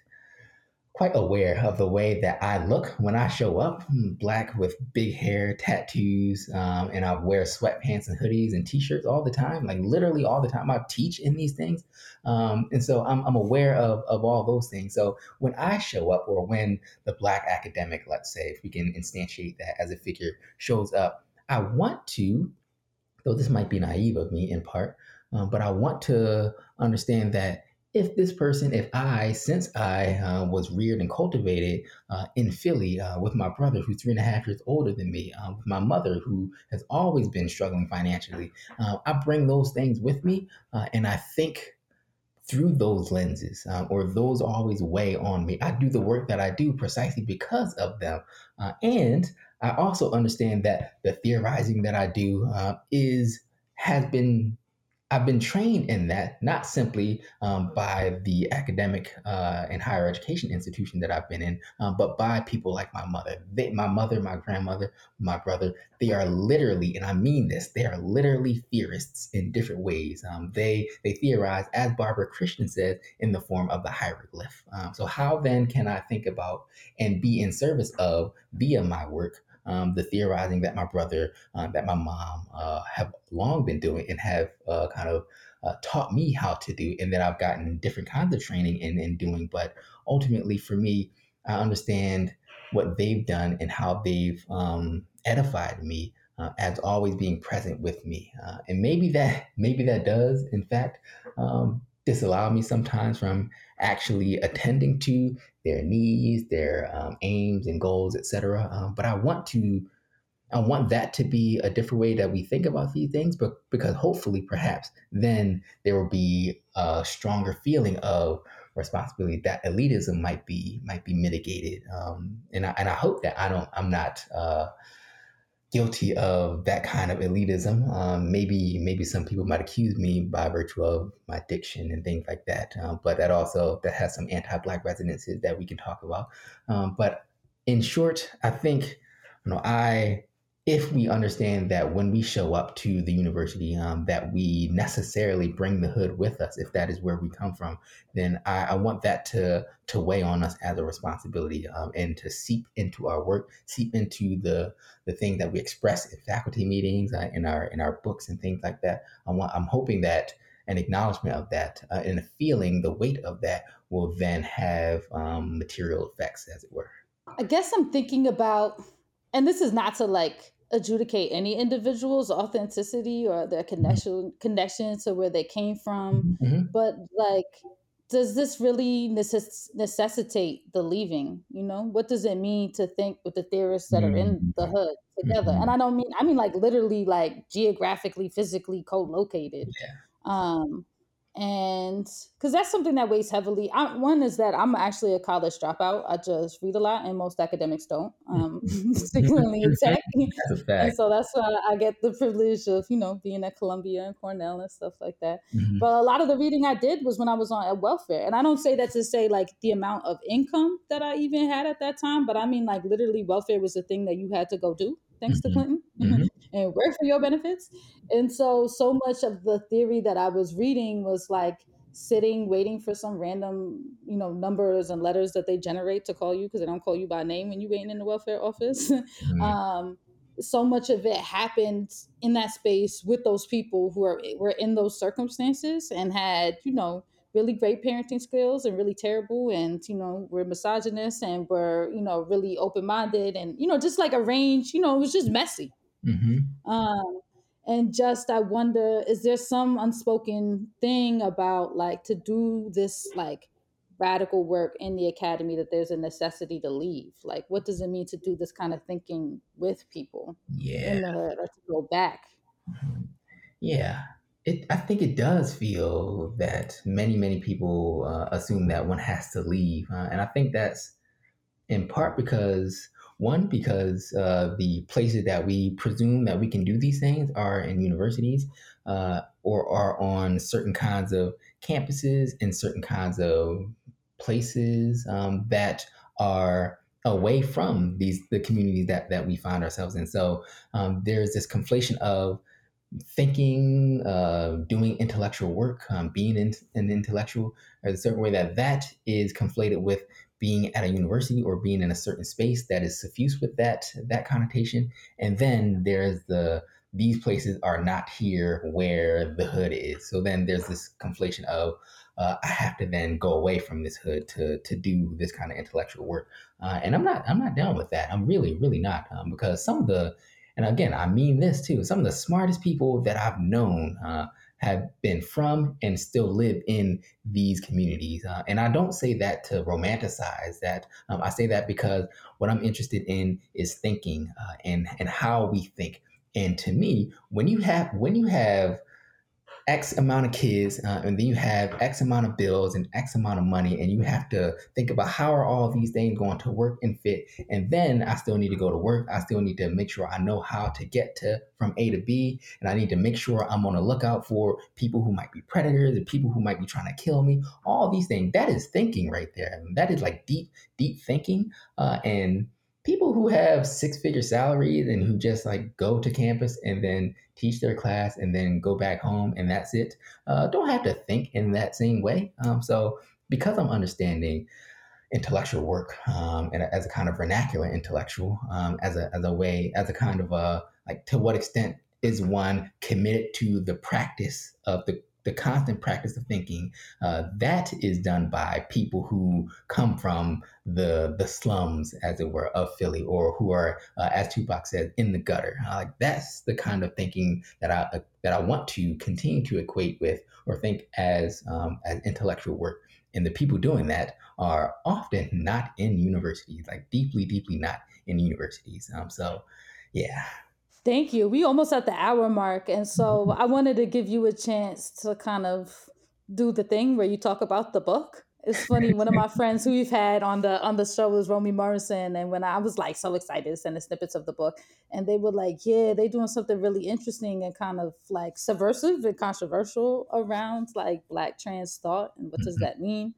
quite aware of the way that I look when I show up, hmm, black with big hair, tattoos, um, and I wear sweatpants and hoodies and t-shirts all the time, like literally all the time. I teach in these things, um, and so I'm, I'm aware of of all those things. So when I show up, or when the black academic, let's say, if we can instantiate that as a figure, shows up, I want to, though this might be naive of me in part, um, but I want to understand that if this person, if I, since I uh, was reared and cultivated uh, in Philly uh, with my brother who's three and a half years older than me, uh, with my mother who has always been struggling financially, uh, I bring those things with me uh, and I think through those lenses or those always weigh on me. I do the work that I do precisely because of them. and I also understand that the theorizing that I do is has been I've been trained in that, not simply um, by the academic uh, and higher education institution that I've been in, um, but by people like my mother. They, my mother, my grandmother, my brother, they are literally, and I mean this, they are literally theorists in different ways. Um, they they theorize, as Barbara Christian says, in the form of the hieroglyph. Um, so how then can I think about and be in service of, via my work, um, the theorizing that my brother, uh, that my mom uh, have long been doing and have uh, kind of uh, taught me how to do, and that I've gotten different kinds of training in, in doing. But ultimately, for me, I understand what they've done and how they've um, edified me uh, as always being present with me. Uh, and maybe that maybe that does, in fact, um, disallow me sometimes from actually attending to their needs, their um, aims and goals, etc. Um, but I want to, I want that to be a different way that we think about these things, but because hopefully, perhaps, then there will be a stronger feeling of responsibility that elitism might be might be mitigated. Um, and I and I hope that I don't I'm not uh, guilty of that kind of elitism. Um, maybe maybe some people might accuse me by virtue of my diction and things like that. Um, but that also that has some anti-black resonances that we can talk about. Um, but in short, I think you know I if we understand that when we show up to the university, um, that we necessarily bring the hood with us, if that is where we come from, then I, I want that to to weigh on us as a responsibility um, and to seep into our work, seep into the the thing that we express in faculty meetings, uh, in our in our books and things like that. I want, I'm hoping that an acknowledgement of that uh, and a feeling, the weight of that, will then have um, material effects, as it were. I guess I'm thinking about, and this is not to like adjudicate any individual's authenticity or their mm-hmm. connection connection to where they came from mm-hmm. but like does this really necess- necessitate the leaving you know what does it mean to think with the theorists that mm-hmm. are in the hood together mm-hmm. and i don't mean i mean like literally like geographically physically co-located yeah. um and because that's something that weighs heavily. I, one is that i'm actually a college dropout. I just read a lot and most academics don't um particularly in tech and so that's why i get the privilege of you know being at columbia and cornell and stuff like that. Mm-hmm. but a lot of the reading i did was when i was on at welfare. And i don't say that to say like the amount of income that i even had at that time but i mean like literally welfare was the thing that you had to go do thanks mm-hmm. to Clinton, mm-hmm. and work for your benefits. And so, so much of the theory that I was reading was like sitting, waiting for some random, you know, numbers and letters that they generate to call you because they don't call you by name when you're waiting in the welfare office. Mm-hmm. um, so much of it happened in that space with those people who are were in those circumstances and had, you know, really great parenting skills and really terrible and you know we're misogynist and we're you know really open-minded and you know just like a range you know it was just messy. Mm-hmm. um and just i wonder is there some unspoken thing about like to do this like radical work in the academy that there's a necessity to leave? Like what does it mean to do this kind of thinking with people yeah. the, hood or to go back? Mm-hmm. yeah it, I think it does feel that many, many people uh, assume that one has to leave. Uh, and I think that's in part because, one, because uh, the places that we presume that we can do these things are in universities uh, or are on certain kinds of campuses in certain kinds of places um, that are away from these the communities that that we find ourselves in. So um, there's this conflation of thinking, uh, doing intellectual work, um, being in, an intellectual, there's a certain way that that is conflated with being at a university or being in a certain space that is suffused with that that connotation. And then there's the these places are not here where the hood is. So then there's this conflation of uh, I have to then go away from this hood to to do this kind of intellectual work. Uh, and I'm not I'm not down with that. I'm really really not um, because some of the and again, I mean this too. Some of the smartest people that I've known uh, have been from and still live in these communities. Uh, and I don't say that to romanticize that. Um, I say that because what I'm interested in is thinking uh, and and how we think. And to me, when you have when you have X amount of kids, uh, and then you have X amount of bills and X amount of money, and you have to think about how are all these things going to work and fit. And then I still need to go to work. I still need to make sure I know how to get to from A to B, and I need to make sure I'm on the lookout for people who might be predators and people who might be trying to kill me. All these things. That is thinking right there. That is like deep, deep thinking. Uh, and people who have six figure salaries and who just like go to campus and then teach their class and then go back home and that's it uh, don't have to think in that same way. Um, so because i'm understanding intellectual work um, and as a kind of vernacular intellectual um, as, a, as a way as a kind of a like to what extent is one committed to the practice of the the constant practice of thinking uh, that is done by people who come from the the slums, as it were, of Philly, or who are, uh, as Tupac said, in the gutter. Uh, like that's the kind of thinking that I uh, that I want to continue to equate with or think as um, as intellectual work. And the people doing that are often not in universities, like deeply, deeply not in universities. Um, so Yeah. Thank you. We almost at the hour mark. And so I wanted to give you a chance to kind of do the thing where you talk about the book. It's funny. One of my friends who we've had on the on the show was Romi Morrison, and when I was like so excited to send the snippets of the book, and they were like, "Yeah, they're doing something really interesting and kind of like subversive and controversial around like Black trans thought and what does mm-hmm. that mean?"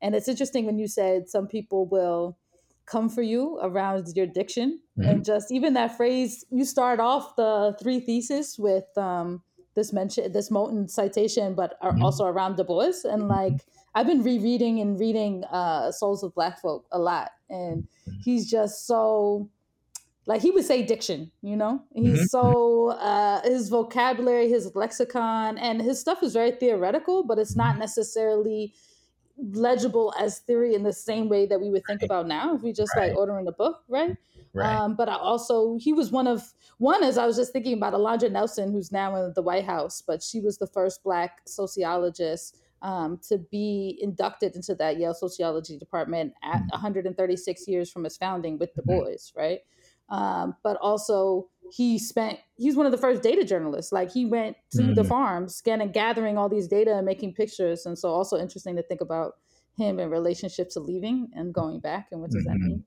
And it's interesting when you said some people will come for you around your diction mm-hmm. and just even that phrase. You start off the three thesis with um, this mention, this Moten citation, but mm-hmm. also around Du Bois and mm-hmm. like I've been rereading and reading uh, Souls of Black Folk a lot, and mm-hmm. he's just so like he would say diction, you know. He's mm-hmm. so uh, his vocabulary, his lexicon, and his stuff is very theoretical, but it's not mm-hmm. necessarily legible as theory in the same way that we would think right. about now if we just right. like ordering a book, right? Right. Um, but I also he was one of one as I was just thinking about Alondra Nelson, who's now in the White House, but she was the first Black sociologist um, to be inducted into that Yale sociology department at 136 mm. years from its founding with Du mm-hmm. Bois, right? Um, but also he spent he's one of the first data journalists like he went to mm-hmm. the farms scanning gathering all these data and making pictures and so also interesting to think about him in relationship to leaving and going back and what does mm-hmm. that mean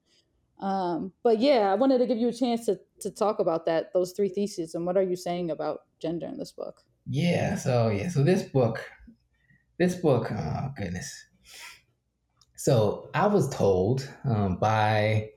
um, but yeah i wanted to give you a chance to, to talk about that those three theses and what are you saying about gender in this book yeah so yeah so this book this book, oh goodness. So I was told um, by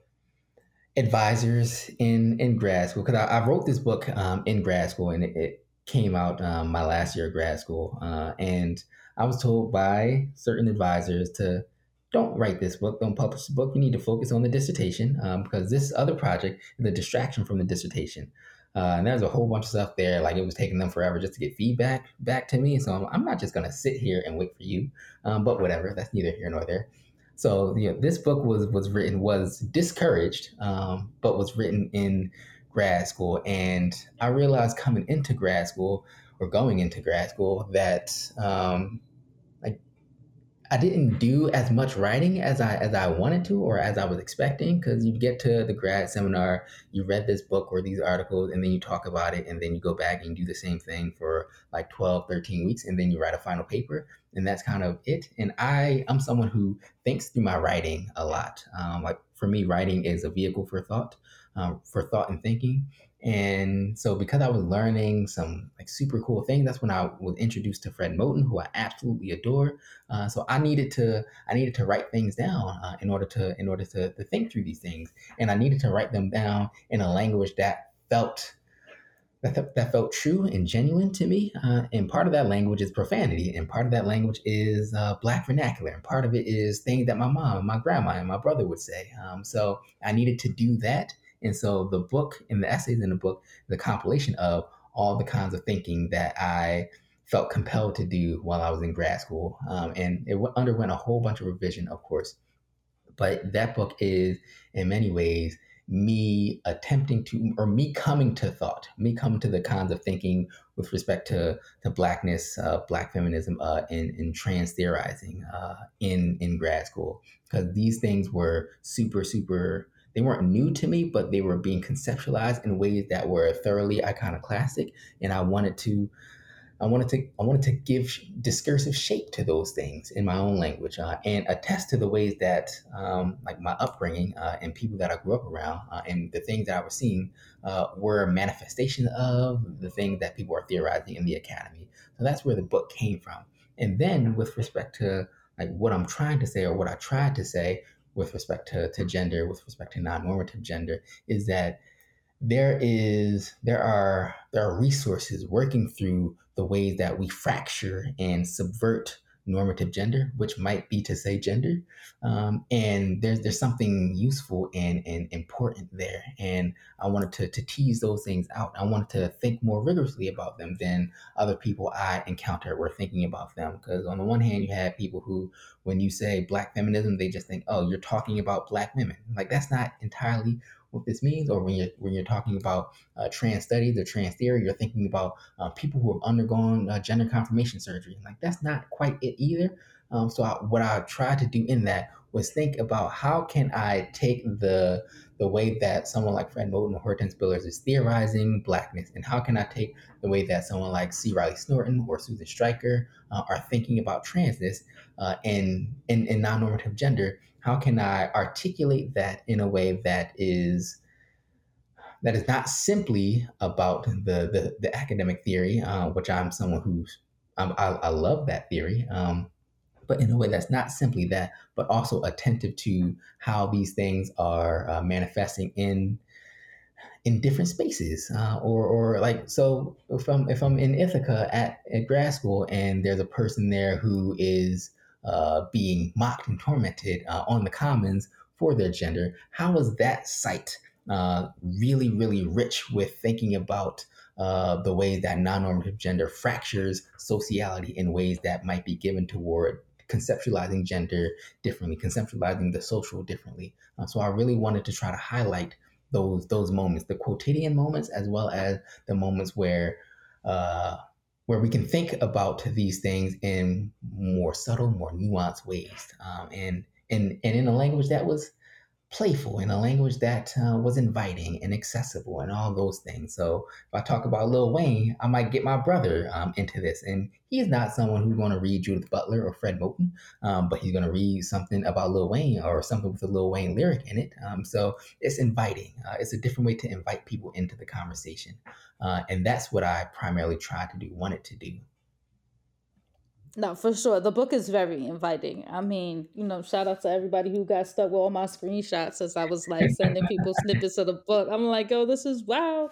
advisors in in grad school because I, I, wrote this book um, in grad school and it, it came out um, my last year of grad school, uh, and I was told by certain advisors to don't write this book, don't publish the book. You need to focus on the dissertation um, because this other project is a distraction from the dissertation. Uh, and there's a whole bunch of stuff there. Like it was taking them forever just to get feedback back to me. So I'm, I'm not just going to sit here and wait for you. Um, but whatever, that's neither here nor there. So know, this book was was written was discouraged, um, but was written in grad school. And I realized coming into grad school or going into grad school that um, I didn't do as much writing as I as I wanted to or as I was expecting because you get to the grad seminar, you read this book or these articles and then you talk about it and then you go back and do the same thing for like 12, 13 weeks and then you write a final paper and that's kind of it. And I I'm someone who thinks through my writing a lot. Um, like for me, writing is a vehicle for thought, um, for thought and thinking. And so because I was learning some like super cool things, that's when I was introduced to Fred Moten, who I absolutely adore. Uh, so I needed to I needed to write things down uh, in order to in order to, to think through these things, and I needed to write them down in a language that felt that, that felt true and genuine to me. Uh, and part of that language is profanity, and part of that language is uh, Black vernacular, and part of it is things that my mom, and my grandma, and my brother would say. Um, so I needed to do that and so the book and the essays in the book, the compilation of all the kinds of thinking that I felt compelled to do while I was in grad school. Um, and it underwent a whole bunch of revision, of course. But that book is, in many ways, me attempting to, or me coming to thought, me coming to the kinds of thinking with respect to to blackness, uh, black feminism, uh, and, and trans theorizing uh, in in grad school, because these things were super super they weren't new to me, but they were being conceptualized in ways that were thoroughly iconoclastic. And I wanted to, I wanted to, I wanted to give discursive shape to those things in my own language uh, and attest to the ways that, um, like my upbringing uh, and people that I grew up around uh, and the things that I was seeing uh, were a manifestation of the things that people are theorizing in the academy. So that's where the book came from. And then with respect to like what I'm trying to say or what I tried to say with respect to, to gender, with respect to non-normative gender, is that there is there are there are resources working through the ways that we fracture and subvert normative gender, which might be to say gender. Um, and there's there's something useful and, and important there. And I wanted to, to tease those things out. I wanted to think more rigorously about them than other people I encountered were thinking about them. Because on the one hand, you have people who, when you say black feminism, they just think, oh, you're talking about black women. Like that's not entirely what this means, or when you're when you're talking about uh, trans studies or trans theory, you're thinking about uh, people who have undergone uh, gender confirmation surgery. Like that's not quite it either. Um, so I, what I tried to do in that was think about how can I take the the way that someone like Fred Moten or Hortense Spillers is theorizing blackness, and how can I take the way that someone like C. Riley Snorton or Susan Stryker uh, are thinking about transness uh, and, and, and non-normative gender? How can I articulate that in a way that is that is not simply about the the, the academic theory, uh, which I'm someone who's I, I, love that theory, um, but in a way that's not simply that, but also attentive to how these things are uh, manifesting in in different spaces, uh, or or like so if I'm if I'm in Ithaca at, at grad school and there's a person there who is uh, being mocked and tormented uh, on the commons for their gender, how is that site uh, really, really rich with thinking about uh, the ways that non-normative gender fractures sociality in ways that might be given toward conceptualizing gender differently, conceptualizing the social differently. Uh, so I really wanted to try to highlight those those moments, the quotidian moments, as well as the moments where uh, where we can think about these things in more subtle, more nuanced ways, um, and and and in a language that was playful in a language that uh, was inviting and accessible and all those things. So if I talk about Lil Wayne, I might get my brother um, into this. And he's not someone who's going to read Judith Butler or Fred Moten, um, but he's going to read something about Lil Wayne or something with a Lil Wayne lyric in it. Um, so it's inviting. Uh, it's a different way to invite people into the conversation. Uh, and that's what I primarily tried to do, wanted to do. No, for sure. The book is very inviting. I mean, you know, shout out to everybody who got stuck with all my screenshots as I was like sending people snippets of the book. I'm like, oh, this is wow.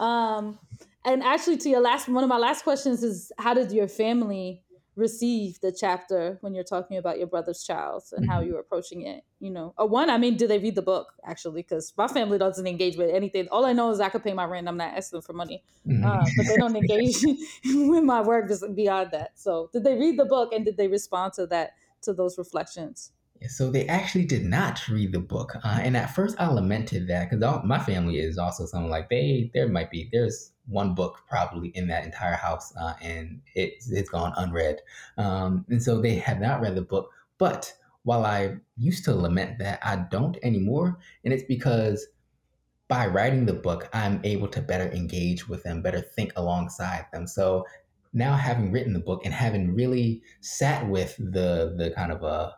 Um, and actually, to your last one of my last questions is, how did your family receive the chapter when you're talking about your brother's child and how mm-hmm. you're approaching it you know? Or one i mean do they read the book actually? Because my family doesn't engage with anything. All i know is i could pay my rent. I'm not asking for money. Mm-hmm. uh, but they don't engage with my work beyond that. So did they read the book and did they respond to that to those reflections so they actually did not read the book, uh, and at first I lamented that because my family is also someone like they there might be there's one book probably in that entire house, uh, and it's it's gone unread, um, and so they have not read the book. But while I used to lament that, I don't anymore, and it's because by writing the book, I'm able to better engage with them, better think alongside them. So now having written the book and having really sat with the the kind of a uh,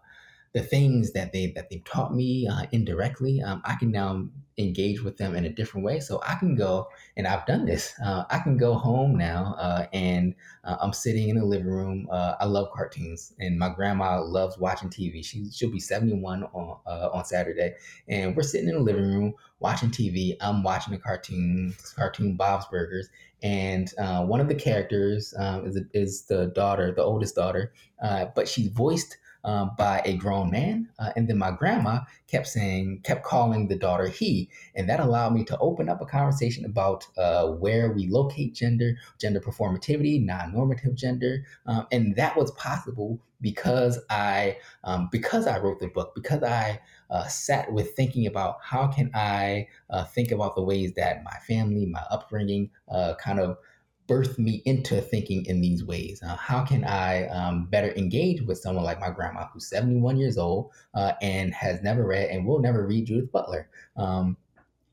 the things that they that they've taught me uh, indirectly, um, I can now engage with them in a different way. So I can go, and I've done this. Uh, I can go home now, uh, and uh, I'm sitting in the living room. Uh, I love cartoons, and my grandma loves watching TV. She she'll be 71 on uh, on Saturday, and we're sitting in the living room watching TV. I'm watching a cartoon, cartoon Bob's Burgers, and one of the characters um, is is the daughter, the oldest daughter, but she's voiced um, by a grown man. Uh, and then my grandma kept saying, kept calling the daughter he. And that allowed me to open up a conversation about uh, where we locate gender, gender performativity, non normative gender. Um, and that was possible because I, um, because I wrote the book, because I uh, sat with thinking about how can I uh, think about the ways that my family, my upbringing, uh, kind of birthed me into thinking in these ways. Uh, how can I um, better engage with someone like my grandma, who's 71 years old uh, and has never read and will never read Judith Butler? Um,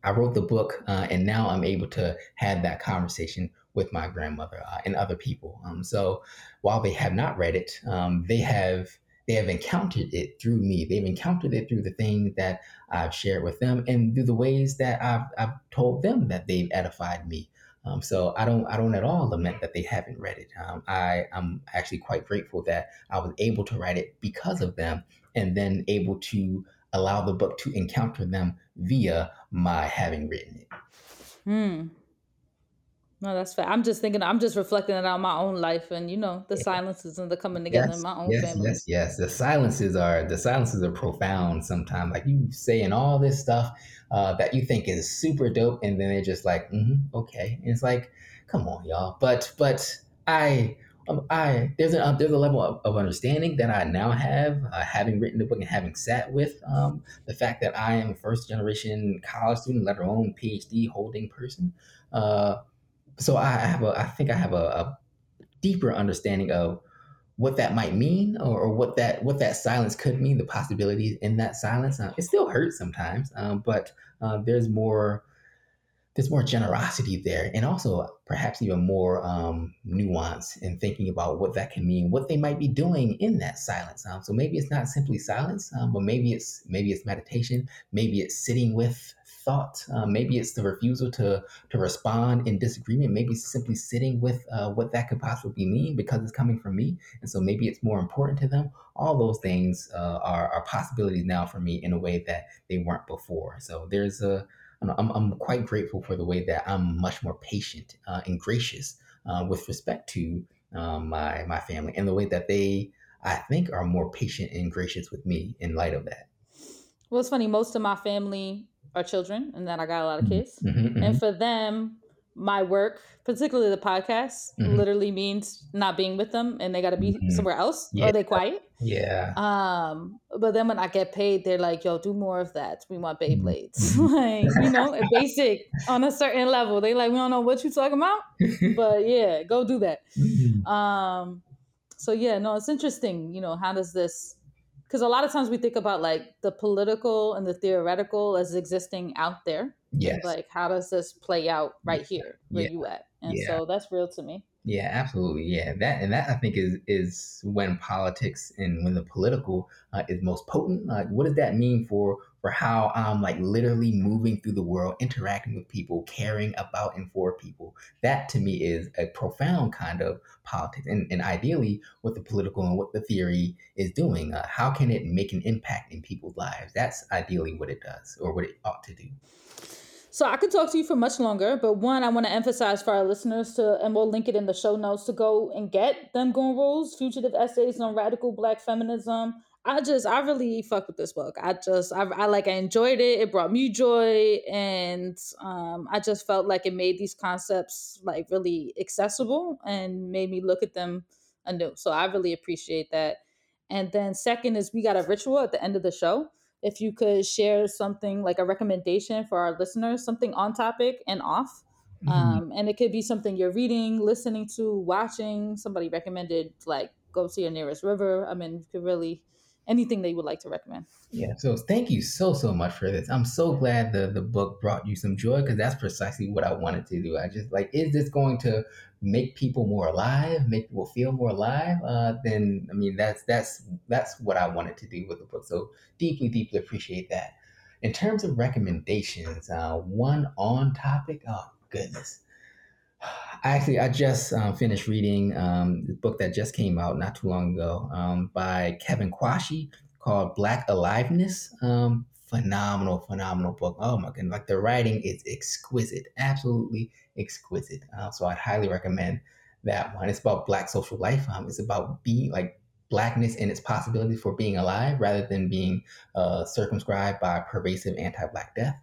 I wrote the book, uh, and now I'm able to have that conversation with my grandmother uh, and other people. Um, so while they have not read it, um, they have they have encountered it through me. They've encountered it through the things that I've shared with them and through the ways that I've, I've told them that they've edified me. Um, so I don't I don't at all lament that they haven't read it. Um, I I'm actually quite grateful that I was able to write it because of them, and then able to allow the book to encounter them via my having written it. Hmm. No, that's fair. I'm just thinking. I'm just reflecting it on my own life, and you know, the silences and the coming together yes, in my own yes, family. Yes, yes, The silences are the silences are profound. Sometimes, like you saying all this stuff uh, that you think is super dope, and then they're just like, mm-hmm, okay. And it's like, come on, y'all. But but I um, I there's a uh, there's a level of, of, understanding that I now have, uh, having written the book and having sat with um, the fact that I am a first generation college student, let alone PhD holding person. Uh, so I have a, I think I have a, a deeper understanding of what that might mean or, or, what that what that silence could mean, the possibilities in that silence. Uh, it still hurts sometimes, um, but uh, there's more there's more generosity there, and also perhaps even more um, nuance in thinking about what that can mean, what they might be doing in that silence. Um, so maybe it's not simply silence, um, but maybe it's maybe it's meditation, maybe it's sitting with thought. Uh, maybe it's the refusal to to respond in disagreement. Maybe simply sitting with uh, what that could possibly mean because it's coming from me, and so maybe it's more important to them. All those things uh, are, are possibilities now for me in a way that they weren't before. So there's a I'm, I'm quite grateful for the way that I'm much more patient uh, and gracious uh, with respect to um, my my family and the way that they I think are more patient and gracious with me in light of that. Well, it's funny. Most of my family are children and that I got a lot of mm-hmm. kids. Mm-hmm, mm-hmm. And for them, my work, particularly the podcast, mm-hmm. literally means not being with them and they got to be mm-hmm. somewhere else yeah. or they quiet. Yeah. Um, but then when I get paid, they're like, yo, do more of that. We want Beyblades. Mm-hmm. like, you know, basic on a certain level. They like, we don't know what you're talking about, but yeah, go do that. Um, so yeah, no, it's interesting. You know, how does this because a lot of times we think about like the political and the theoretical as existing out there. Yes. Like how does this play out right here where yeah. you at? And yeah. so that's real to me. Yeah, absolutely. Yeah, that and that I think is is when politics and when the political uh, is most potent. Like, what does that mean for for how I'm like literally moving through the world, interacting with people, caring about and for people? That to me is a profound kind of politics, and and ideally, what the political and what the theory is doing. Uh, how can it make an impact in people's lives? That's ideally what it does, or what it ought to do. So I could talk to you for much longer, but one, I want to emphasize for our listeners to, and we'll link it in the show notes to go and get them Goon Rules, fugitive essays on radical black feminism. I just, I really fuck with this book. I just, I, I like, I enjoyed it. It brought me joy, and um, I just felt like it made these concepts like really accessible and made me look at them anew. So I really appreciate that. And then second is we got a ritual at the end of the show if you could share something like a recommendation for our listeners, something on topic and off. Mm-hmm. Um, and it could be something you're reading, listening to, watching. Somebody recommended like go to your nearest river. I mean, you could really anything you would like to recommend. Yeah. So thank you so so much for this. I'm so glad the the book brought you some joy because that's precisely what I wanted to do. I just like, is this going to make people more alive, make people feel more alive? Uh, then I mean, that's that's that's what I wanted to do with the book. So deeply deeply appreciate that. In terms of recommendations, uh, one on topic. Oh goodness. Actually, I just um, finished reading um, the book that just came out not too long ago um, by Kevin Quashie called Black Aliveness. Um, phenomenal, phenomenal book. Oh my goodness, like the writing is exquisite, absolutely exquisite. Uh, so I'd highly recommend that one. It's about Black social life. Um, it's about being like blackness and its possibilities for being alive rather than being uh, circumscribed by pervasive anti-black death.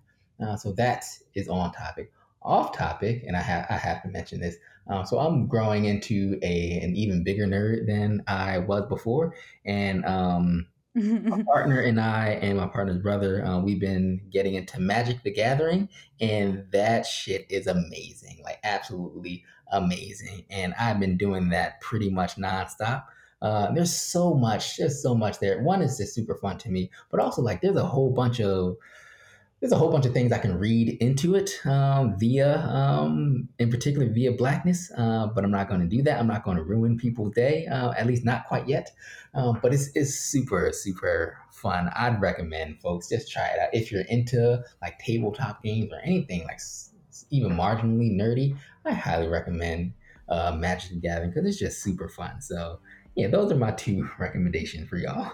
Uh, so that is on topic off topic, and I have I have to mention this. Um, so I'm growing into a an even bigger nerd than I was before, and um, my partner and I and my partner's brother, uh, we've been getting into Magic the Gathering, and that shit is amazing, like absolutely amazing. And I've been doing that pretty much nonstop. Uh, there's so much, there's so much there. One is just super fun to me, but also like there's a whole bunch of there's a whole bunch of things I can read into it um, via, um, in particular, via blackness. Uh, but I'm not going to do that. I'm not going to ruin people's day, uh, at least not quite yet. Um, but it's it's super super fun. I'd recommend folks just try it out if you're into like tabletop games or anything like even marginally nerdy. I highly recommend uh, Magic the Gathering because it's just super fun. So yeah, those are my two recommendations for y'all.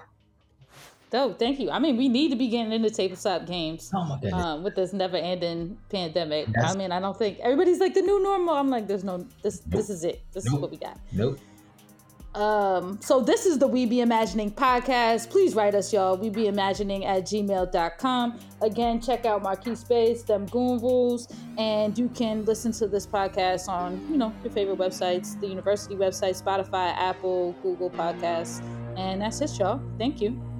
Dope, thank you. I mean, we need to be getting into tabletop games. Oh my. Um, with this never-ending pandemic. That's, I mean, I don't think everybody's like the new normal. I'm like, there's no this. Nope. This is it. This nope. is what we got. Nope. Um, so this is the We Be Imagining podcast. Please write us, y'all. We be imagining at gmail.com. Again, check out Marquis Bey's, them goon rules, and you can listen to this podcast on, you know, your favorite websites, the university website, Spotify, Apple, Google Podcasts. And that's it, y'all. Thank you.